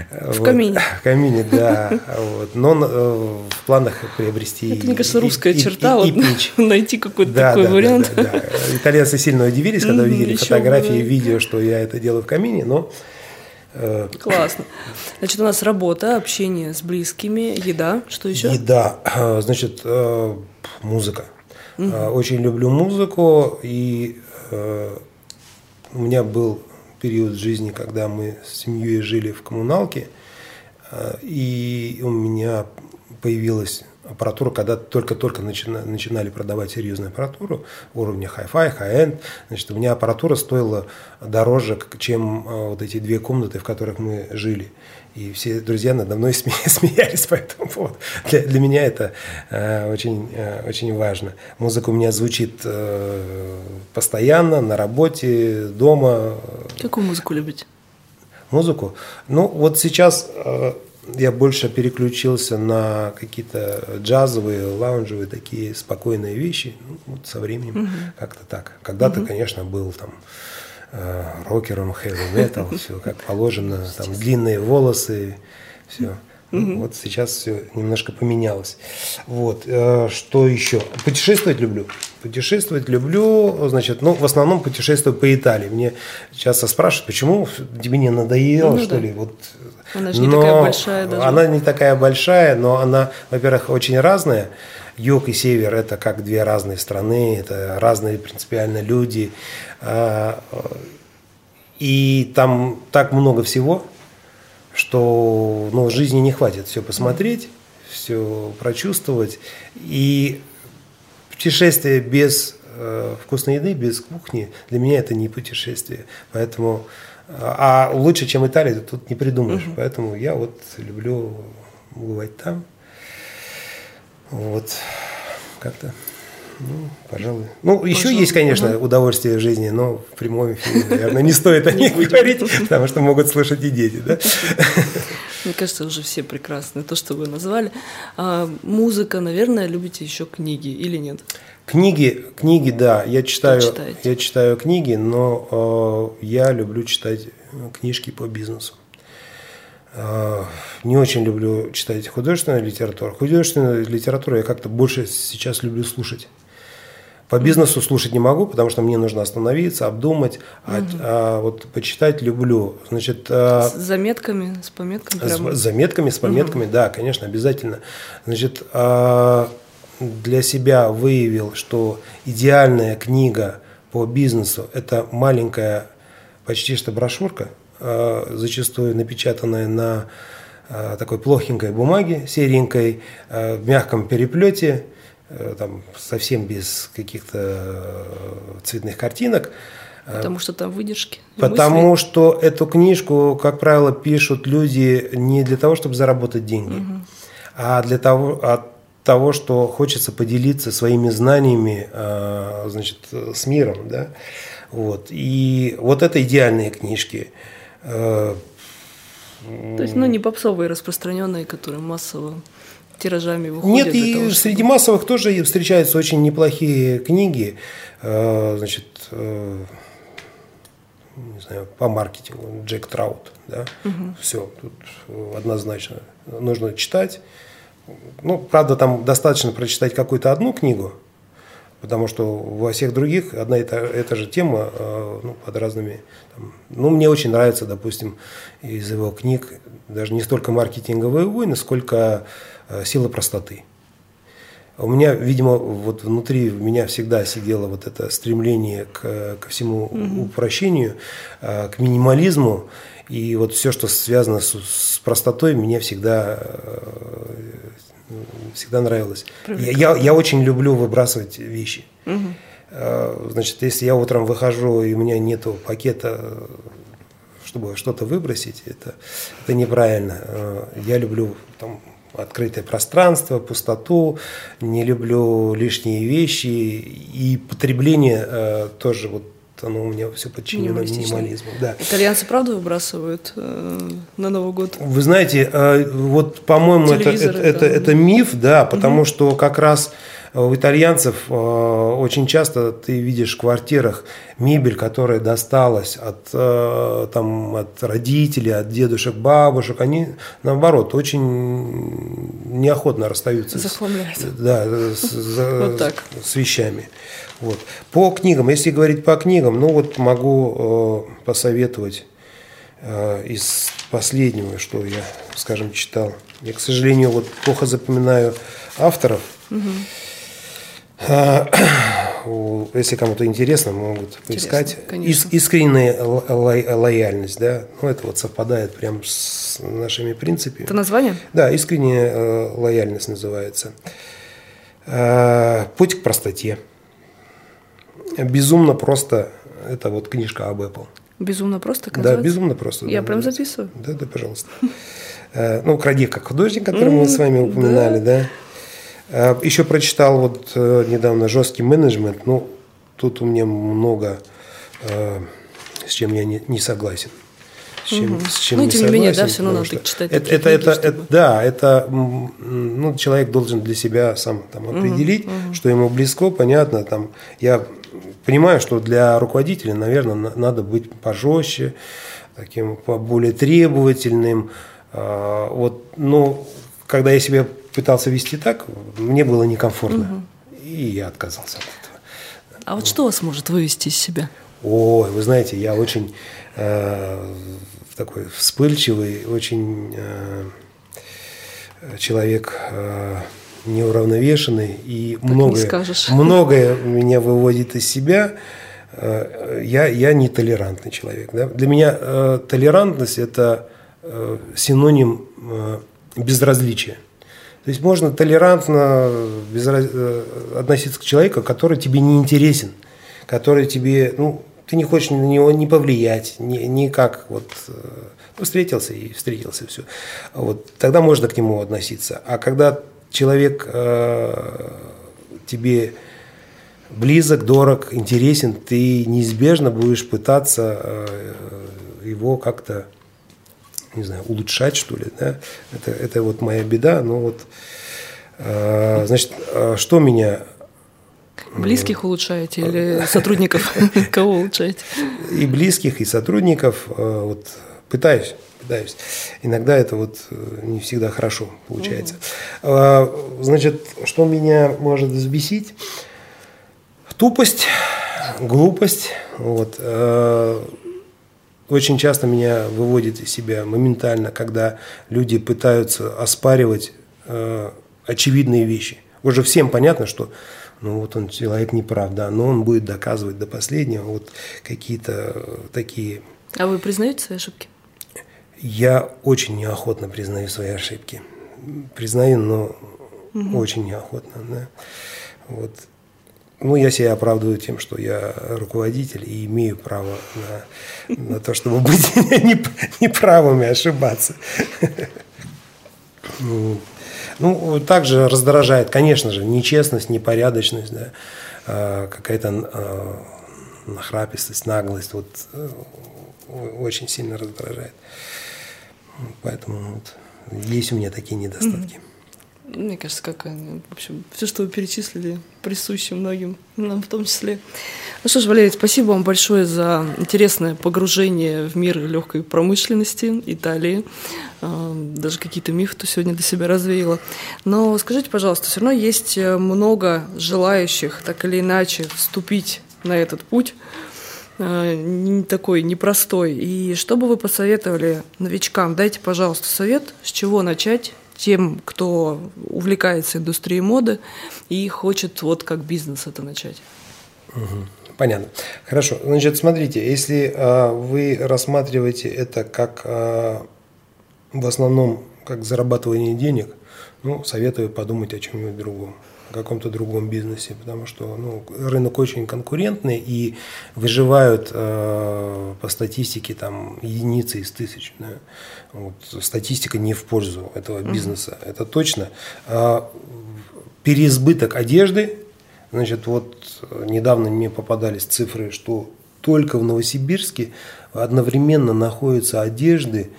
В вот. камине? В камине, да. Вот. Но э, в планах приобрести Это, мне кажется, русская и, черта, и, и, вот, печь. найти какой-то да, такой да, вариант. Да, да, да. Итальянцы сильно удивились, когда видели фотографии и видео, что я это делаю в камине, но э, Классно. Значит, у нас работа, общение с близкими, еда. Что еще? Еда. Значит, музыка. Угу. Очень люблю музыку, и э, у меня был период жизни, когда мы с семьей жили в коммуналке, э, и у меня появилась аппаратура, когда только-только начинали, начинали продавать серьезную аппаратуру уровня Hi-Fi, High-End, значит, у меня аппаратура стоила дороже, чем вот эти две комнаты, в которых мы жили. И все друзья надо мной смеялись по этому поводу. Для, для меня это э, очень, э, очень важно. Музыка у меня звучит э, постоянно, на работе, дома. Какую музыку любите? Музыку? Ну, вот сейчас э, я больше переключился на какие-то джазовые, лаунжевые такие спокойные вещи. Ну, вот со временем угу. как-то так. Когда-то, угу. конечно, был там Э, рокером, heavy metal, все как положено, там длинные волосы, все. Ну, вот сейчас все немножко поменялось. Вот. Э, что еще? Путешествовать люблю. Путешествовать люблю, значит, ну, в основном путешествую по Италии. Мне часто спрашивают, почему тебе не надоело, ну, что да. ли? Вот. Она же не но такая большая даже. Она не такая большая, но она, во-первых, очень разная. Юг и север – это как две разные страны, это разные принципиально люди. А, и там так много всего, что ну, жизни не хватит все посмотреть, все прочувствовать. И путешествие без э, вкусной еды, без кухни, для меня это не путешествие. Поэтому, а лучше, чем Италия, тут не придумаешь. Угу. Поэтому я вот люблю бывать там. Вот, как-то. Ну, пожалуй. Ну, пожалуй. еще есть, конечно, угу. удовольствие в жизни, но в прямом эфире, наверное, не стоит о них говорить, потому что могут слышать и дети, да? Мне кажется, уже все прекрасны, то, что вы назвали. А, музыка, наверное, любите еще книги или нет? Книги, книги, да, я читаю, я читаю книги, но э, я люблю читать книжки по бизнесу. Не очень люблю читать художественную литературу. Художественную литературу я как-то больше сейчас люблю слушать. По бизнесу слушать не могу, потому что мне нужно остановиться, обдумать, а, угу. а вот почитать люблю. Значит, а, с заметками, с пометками. Прямо. С заметками, с пометками, угу. да, конечно, обязательно. Значит, а, для себя выявил, что идеальная книга по бизнесу – это маленькая, почти что брошюрка, а, зачастую напечатанная на такой плохенькой бумаге, серенькой, в мягком переплете, Э, там совсем без каких-то э, цветных картинок. Потому что там выдержки. Потому мысли. что эту книжку, как правило, пишут люди не для того, чтобы заработать деньги, угу. а для того, от того, что хочется поделиться своими знаниями, э, значит, с миром, да. Вот. И вот это идеальные книжки. То есть, ну, не попсовые распространенные, которые массово тиражами выходят. Нет, и того, среди чтобы... массовых тоже встречаются очень неплохие книги, значит, не знаю, по маркетингу, Джек Траут, да, угу. все, тут однозначно нужно читать. Ну, правда, там достаточно прочитать какую-то одну книгу, потому что во всех других одна и та, эта же тема э, ну, под разными. Там, ну, мне очень нравится, допустим, из его книг даже не столько маркетинговые войны, сколько э, сила простоты. У меня, видимо, вот внутри меня всегда сидело вот это стремление к, ко всему упрощению, э, к минимализму. И вот все, что связано с, с простотой, мне всегда, всегда нравилось. Я, я, я очень люблю выбрасывать вещи. Угу. Значит, если я утром выхожу, и у меня нету пакета, чтобы что-то выбросить, это, это неправильно. Я люблю там, открытое пространство, пустоту, не люблю лишние вещи и потребление э, тоже вот оно у меня все подчинено минимализму. Да. Итальянцы правда выбрасывают э, на Новый год? Вы знаете, э, вот по-моему это, это, это, это миф, да, потому угу. что как раз у итальянцев э, очень часто ты видишь в квартирах мебель, которая досталась от, э, там, от родителей, от дедушек, бабушек. Они, наоборот, очень неохотно расстаются с, да, с, вот так. с вещами. Вот. По книгам, если говорить по книгам, ну вот могу э, посоветовать из последнего, что я, скажем, читал. Я, к сожалению, вот плохо запоминаю авторов. Угу. А, если кому-то интересно, могут поискать. Ис- искренняя ло- лояльность, да, ну это вот совпадает прям с нашими принципами. Это название? Да, искренняя э, лояльность называется. А, путь к простоте. Безумно просто. Это вот книжка об Apple. Безумно просто, Да, безумно просто. Я да, прям записываю. Да, да, пожалуйста. Э, ну, Кради как художник, который мы с вами упоминали, да. Э, Еще прочитал вот э, недавно жесткий менеджмент. Ну, тут у меня много, э, с чем я не, не согласен. С чем, угу. с чем ну, не тем не менее, да, все равно надо читать. Это, это, книги, это, чтобы... это, да, это ну, человек должен для себя сам там, определить, угу, угу. что ему близко, понятно. Там, я понимаю, что для руководителя, наверное, надо быть пожестче, таким более требовательным. А, вот, но когда я себя пытался вести так, мне было некомфортно. Угу. И я отказался от этого. А вот что вас может вывести из себя? Ой, вы знаете, я очень э, такой вспыльчивый, очень э, человек э, неуравновешенный, и так многое, многое меня выводит из себя. Э, я, я нетолерантный человек. Да? Для меня э, толерантность – это э, синоним э, безразличия. То есть можно толерантно безраз... Э, относиться к человеку, который тебе не интересен, который тебе, ну, ты не хочешь на него не повлиять, ни, никак вот э, ну, встретился и встретился все. Вот тогда можно к нему относиться. А когда человек э, тебе близок, дорог, интересен, ты неизбежно будешь пытаться э, его как-то не знаю, улучшать, что ли, да, это, это вот моя беда, но вот, э, значит, э, что меня... Близких улучшаете или сотрудников? Кого улучшаете? И близких, и сотрудников, э, вот, пытаюсь, пытаюсь. Иногда это вот не всегда хорошо получается. Значит, что меня может взбесить? Тупость, глупость, вот, очень часто меня выводит из себя моментально, когда люди пытаются оспаривать э, очевидные вещи. Уже всем понятно, что ну вот он человек неправ, да, но он будет доказывать до последнего вот какие-то э, такие. А вы признаете свои ошибки? Я очень неохотно признаю свои ошибки. Признаю, но угу. очень неохотно. Да. Вот. Ну, я себя оправдываю тем, что я руководитель и имею право на, на то, чтобы быть неправым и ошибаться. Ну, также раздражает, конечно же, нечестность, непорядочность, да, а, какая-то а, нахрапистость, наглость, вот э, очень сильно раздражает. Поэтому вот, есть у меня такие недостатки. Мне кажется, как, в общем, все, что вы перечислили, присуще многим, нам в том числе. Ну что ж, Валерий, спасибо вам большое за интересное погружение в мир легкой промышленности Италии. А, даже какие-то мифы ты сегодня для себя развеяла. Но скажите, пожалуйста, все равно есть много желающих так или иначе вступить на этот путь а, такой непростой. И что бы вы посоветовали новичкам? Дайте, пожалуйста, совет, с чего начать тем, кто увлекается индустрией моды и хочет вот как бизнес это начать. Понятно. Хорошо. Значит, смотрите, если э, вы рассматриваете это как э, в основном как зарабатывание денег, ну, советую подумать о чем-нибудь другом каком-то другом бизнесе, потому что ну, рынок очень конкурентный и выживают э, по статистике там единицы из тысяч. Да. Вот, статистика не в пользу этого бизнеса, mm-hmm. это точно. А, переизбыток одежды, значит, вот недавно мне попадались цифры, что только в Новосибирске одновременно находятся одежды,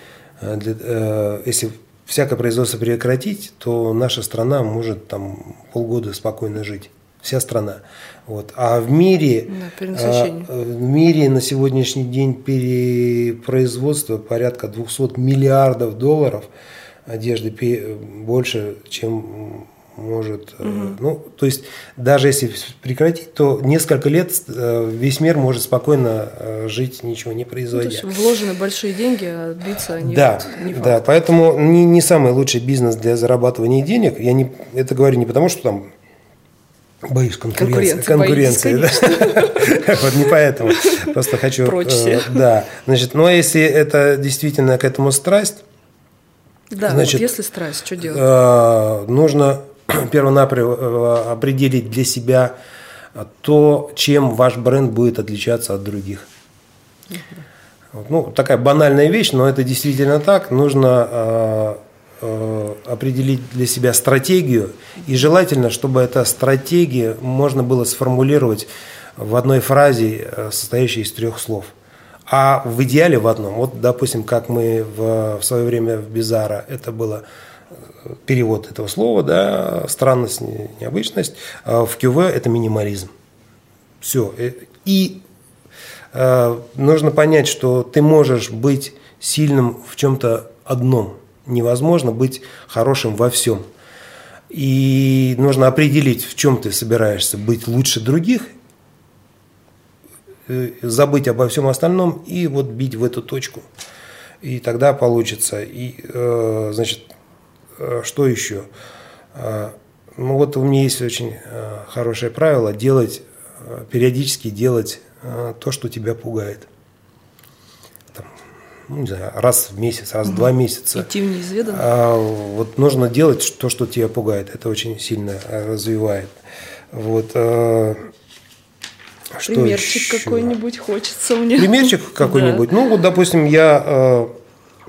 э, для, э, если всякое производство прекратить, то наша страна может там полгода спокойно жить. Вся страна. Вот. А в мире, да, а, в мире на сегодняшний день перепроизводство порядка 200 миллиардов долларов одежды больше, чем может, угу. ну, то есть даже если прекратить, то несколько лет э, весь мир может спокойно э, жить, ничего не производя. Ну, то есть вложены большие деньги, а длится они да, не факт. Да, поэтому не, не самый лучший бизнес для зарабатывания денег. Я не, это говорю не потому, что там Боюсь конкуренции. Конкуренции, да. Вот не поэтому. Просто хочу... Да. Значит, но если это действительно к этому страсть, да, значит, вот если страсть, что делать? Нужно первонаперво э, определить для себя то, чем ваш бренд будет отличаться от других. Ну, такая банальная вещь, но это действительно так. Нужно э, э, определить для себя стратегию, и желательно, чтобы эта стратегия можно было сформулировать в одной фразе, э, состоящей из трех слов. А в идеале в одном. Вот, допустим, как мы в, в свое время в Бизара, это было перевод этого слова, да, странность, необычность. А в КЮВ это минимализм. Все. Э, и э, нужно понять, что ты можешь быть сильным в чем-то одном. Невозможно быть хорошим во всем. И нужно определить, в чем ты собираешься быть лучше других, э, забыть обо всем остальном и вот бить в эту точку. И тогда получится. И, э, значит, что еще? Э, ну вот у меня есть очень э, хорошее правило делать, периодически делать то, что тебя пугает. Там, ну, не знаю, раз в месяц, раз в два месяца. Идти в неизведанное. А, вот нужно делать то, что тебя пугает. Это очень сильно развивает. Вот. что Примерчик какой-нибудь хочется мне. Примерчик какой-нибудь. Да. Ну, вот, допустим, я,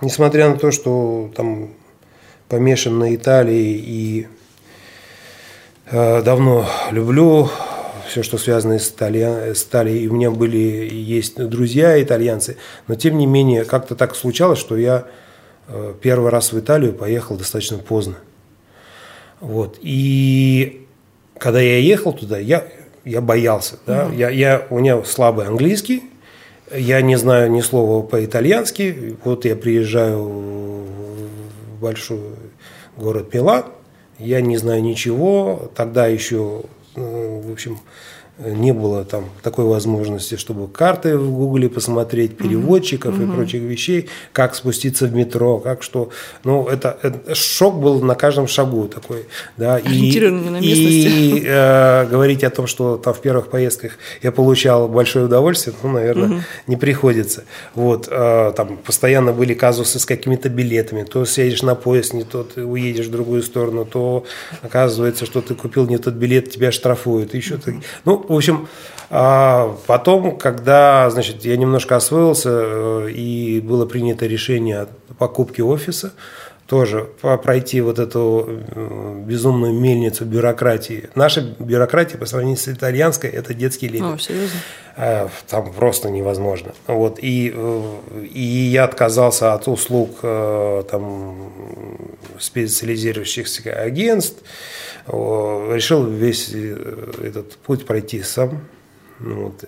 несмотря на то, что там помешан на Италии и э, давно люблю все, что связано с, Италия, с Италией. И у меня были есть друзья итальянцы, но тем не менее как-то так случалось, что я э, первый раз в Италию поехал достаточно поздно. Вот. И когда я ехал туда, я, я боялся. Да? Угу. Я, я, у меня слабый английский, я не знаю ни слова по-итальянски. Вот я приезжаю большой город Милан. Я не знаю ничего. Тогда еще, э, в общем, не было там такой возможности, чтобы карты в Гугле посмотреть, переводчиков угу. и прочих вещей, как спуститься в метро, как что. Ну, это, это шок был на каждом шагу такой. Да, и, на И э, говорить о том, что там в первых поездках я получал большое удовольствие, ну, наверное, угу. не приходится. Вот, э, там постоянно были казусы с какими-то билетами. То сядешь на поезд, не тот, уедешь в другую сторону, то оказывается, что ты купил не тот билет, тебя штрафуют. Еще угу. Ну, в общем, а потом, когда, значит, я немножко освоился э, и было принято решение о покупке офиса, тоже пройти вот эту э, безумную мельницу бюрократии. Наша бюрократия по сравнению с итальянской – это детский лепет. О, серьезно? Э, там просто невозможно. Вот. И, э, и я отказался от услуг там, специализирующихся агентств, решил весь этот путь пройти сам. Ну вот,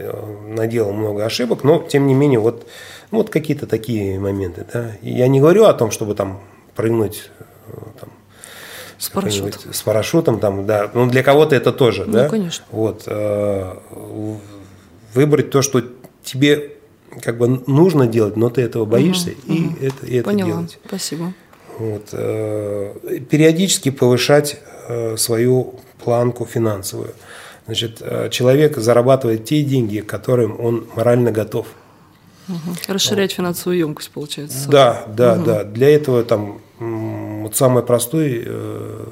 наделал много ошибок, но тем не менее вот, ну, вот какие-то такие моменты. Да. Я не говорю о том, чтобы там прыгнуть э, там, с парашютом. С парашютом, там, да. Ну, для кого-то это тоже, ну, да? конечно. Вот. Э, выбрать то, что тебе как бы нужно делать, но ты этого боишься, угу, и угу. это, и это Поняла. делать. Спасибо. Вот. Э, периодически повышать свою планку финансовую. Значит, человек зарабатывает те деньги, к которым он морально готов. Угу. Расширять вот. финансовую емкость, получается. Да, да, угу. да. Для этого там вот самый простой э,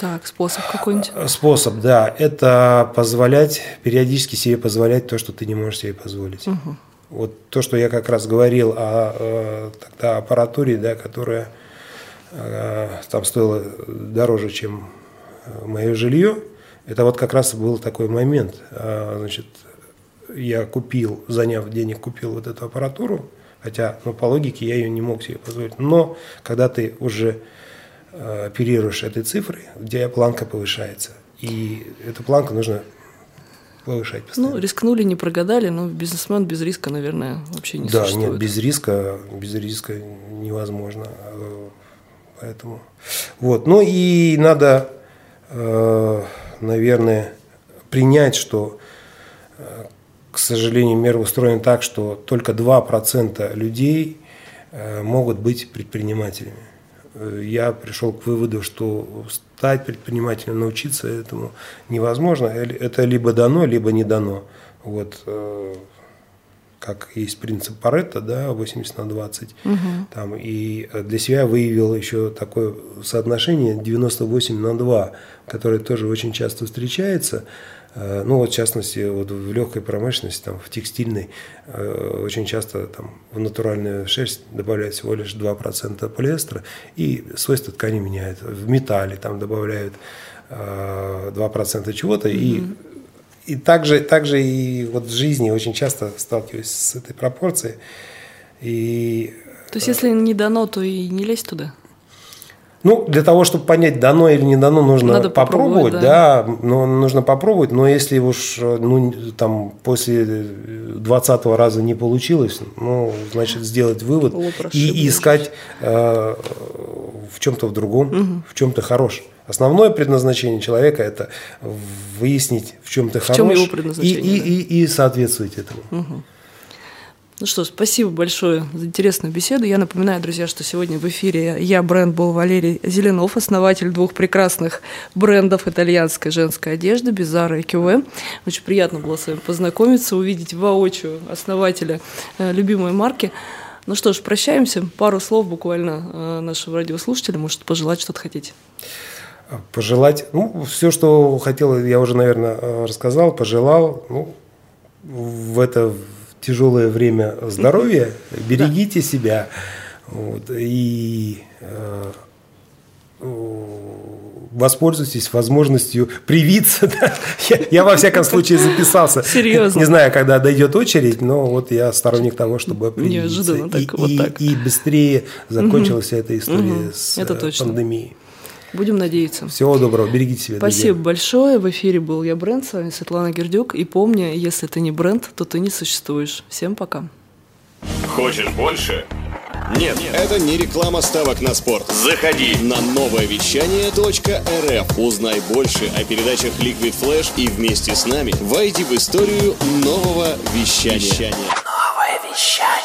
так, способ какой-нибудь? Э, способ, да. Это позволять, периодически себе позволять то, что ты не можешь себе позволить. Угу. Вот то, что я как раз говорил о, э, тогда аппаратуре, да, которая там стоила дороже, чем мое жилье, это вот как раз был такой момент. А, значит, я купил, заняв денег, купил вот эту аппаратуру, хотя, ну, по логике я ее не мог себе позволить. Но когда ты уже э, оперируешь этой цифрой, у тебя планка повышается. И эту планку нужно повышать постоянно. Ну, рискнули, не прогадали, но бизнесмен без риска, наверное, вообще не да, существует. Да, нет, без риска, без риска невозможно. Поэтому вот. Ну и надо, э, наверное, принять, что э, к сожалению, мир устроен так, что только 2% людей э, могут быть предпринимателями. Э, я пришел к выводу, что стать предпринимателем, научиться этому невозможно. Это либо дано, либо не дано. Вот э, как есть принцип Паретта, да, 80 на 20. Угу. Там, и для себя выявил еще такое соотношение 98 на 2, которое тоже очень часто встречается. Э, ну вот в частности вот в легкой промышленности, там, в текстильной, э, очень часто там, в натуральную шерсть добавляют всего лишь 2% полиэстера, и свойства ткани меняют. В металле там добавляют 2% э, чего-то, mm-hmm. и и также, также и вот в жизни очень часто сталкиваюсь с этой пропорцией. И, То есть, если не дано, то и не лезь туда? Ну, для того, чтобы понять, дано или не дано, нужно Надо попробовать, попробовать да. да, но нужно попробовать, но если уж ну, там, после 20 раза не получилось, ну, значит, сделать вывод и искать э, в чем-то в другом, угу. в чем-то хорош. Основное предназначение человека – это выяснить, в чем ты в хорош чем его и, да? и, и, и соответствовать этому. Угу. Ну что, спасибо большое за интересную беседу. Я напоминаю, друзья, что сегодня в эфире я, бренд был Валерий Зеленов, основатель двух прекрасных брендов итальянской женской одежды Бизара и Кюве. Очень приятно было с вами познакомиться, увидеть воочию основателя э, любимой марки. Ну что ж, прощаемся. Пару слов буквально э, нашим радиослушателям. Может, пожелать что-то хотите? Пожелать, ну, все, что хотел, я уже, наверное, э, рассказал, пожелал. Ну, в это тяжелое время здоровья, берегите себя. Вот, и э, воспользуйтесь возможностью привиться. Да? Я, я, во всяком случае, записался. Серьезно? Не знаю, когда дойдет очередь, но вот я сторонник того, чтобы привиться. Неожиданно так, и, вот и, так. И быстрее закончилась угу. эта история угу. с Это точно. пандемией. Будем надеяться. Всего доброго, берегите себя. Спасибо друзья. большое. В эфире был я бренд, с вами Светлана Гердюк. И помни, если ты не бренд, то ты не существуешь. Всем пока. Хочешь больше? Нет, это не реклама ставок на спорт. Заходи на новое вещание .рф. Узнай больше о передачах Liquid Flash и вместе с нами войди в историю нового вещания. вещания. Новое вещание.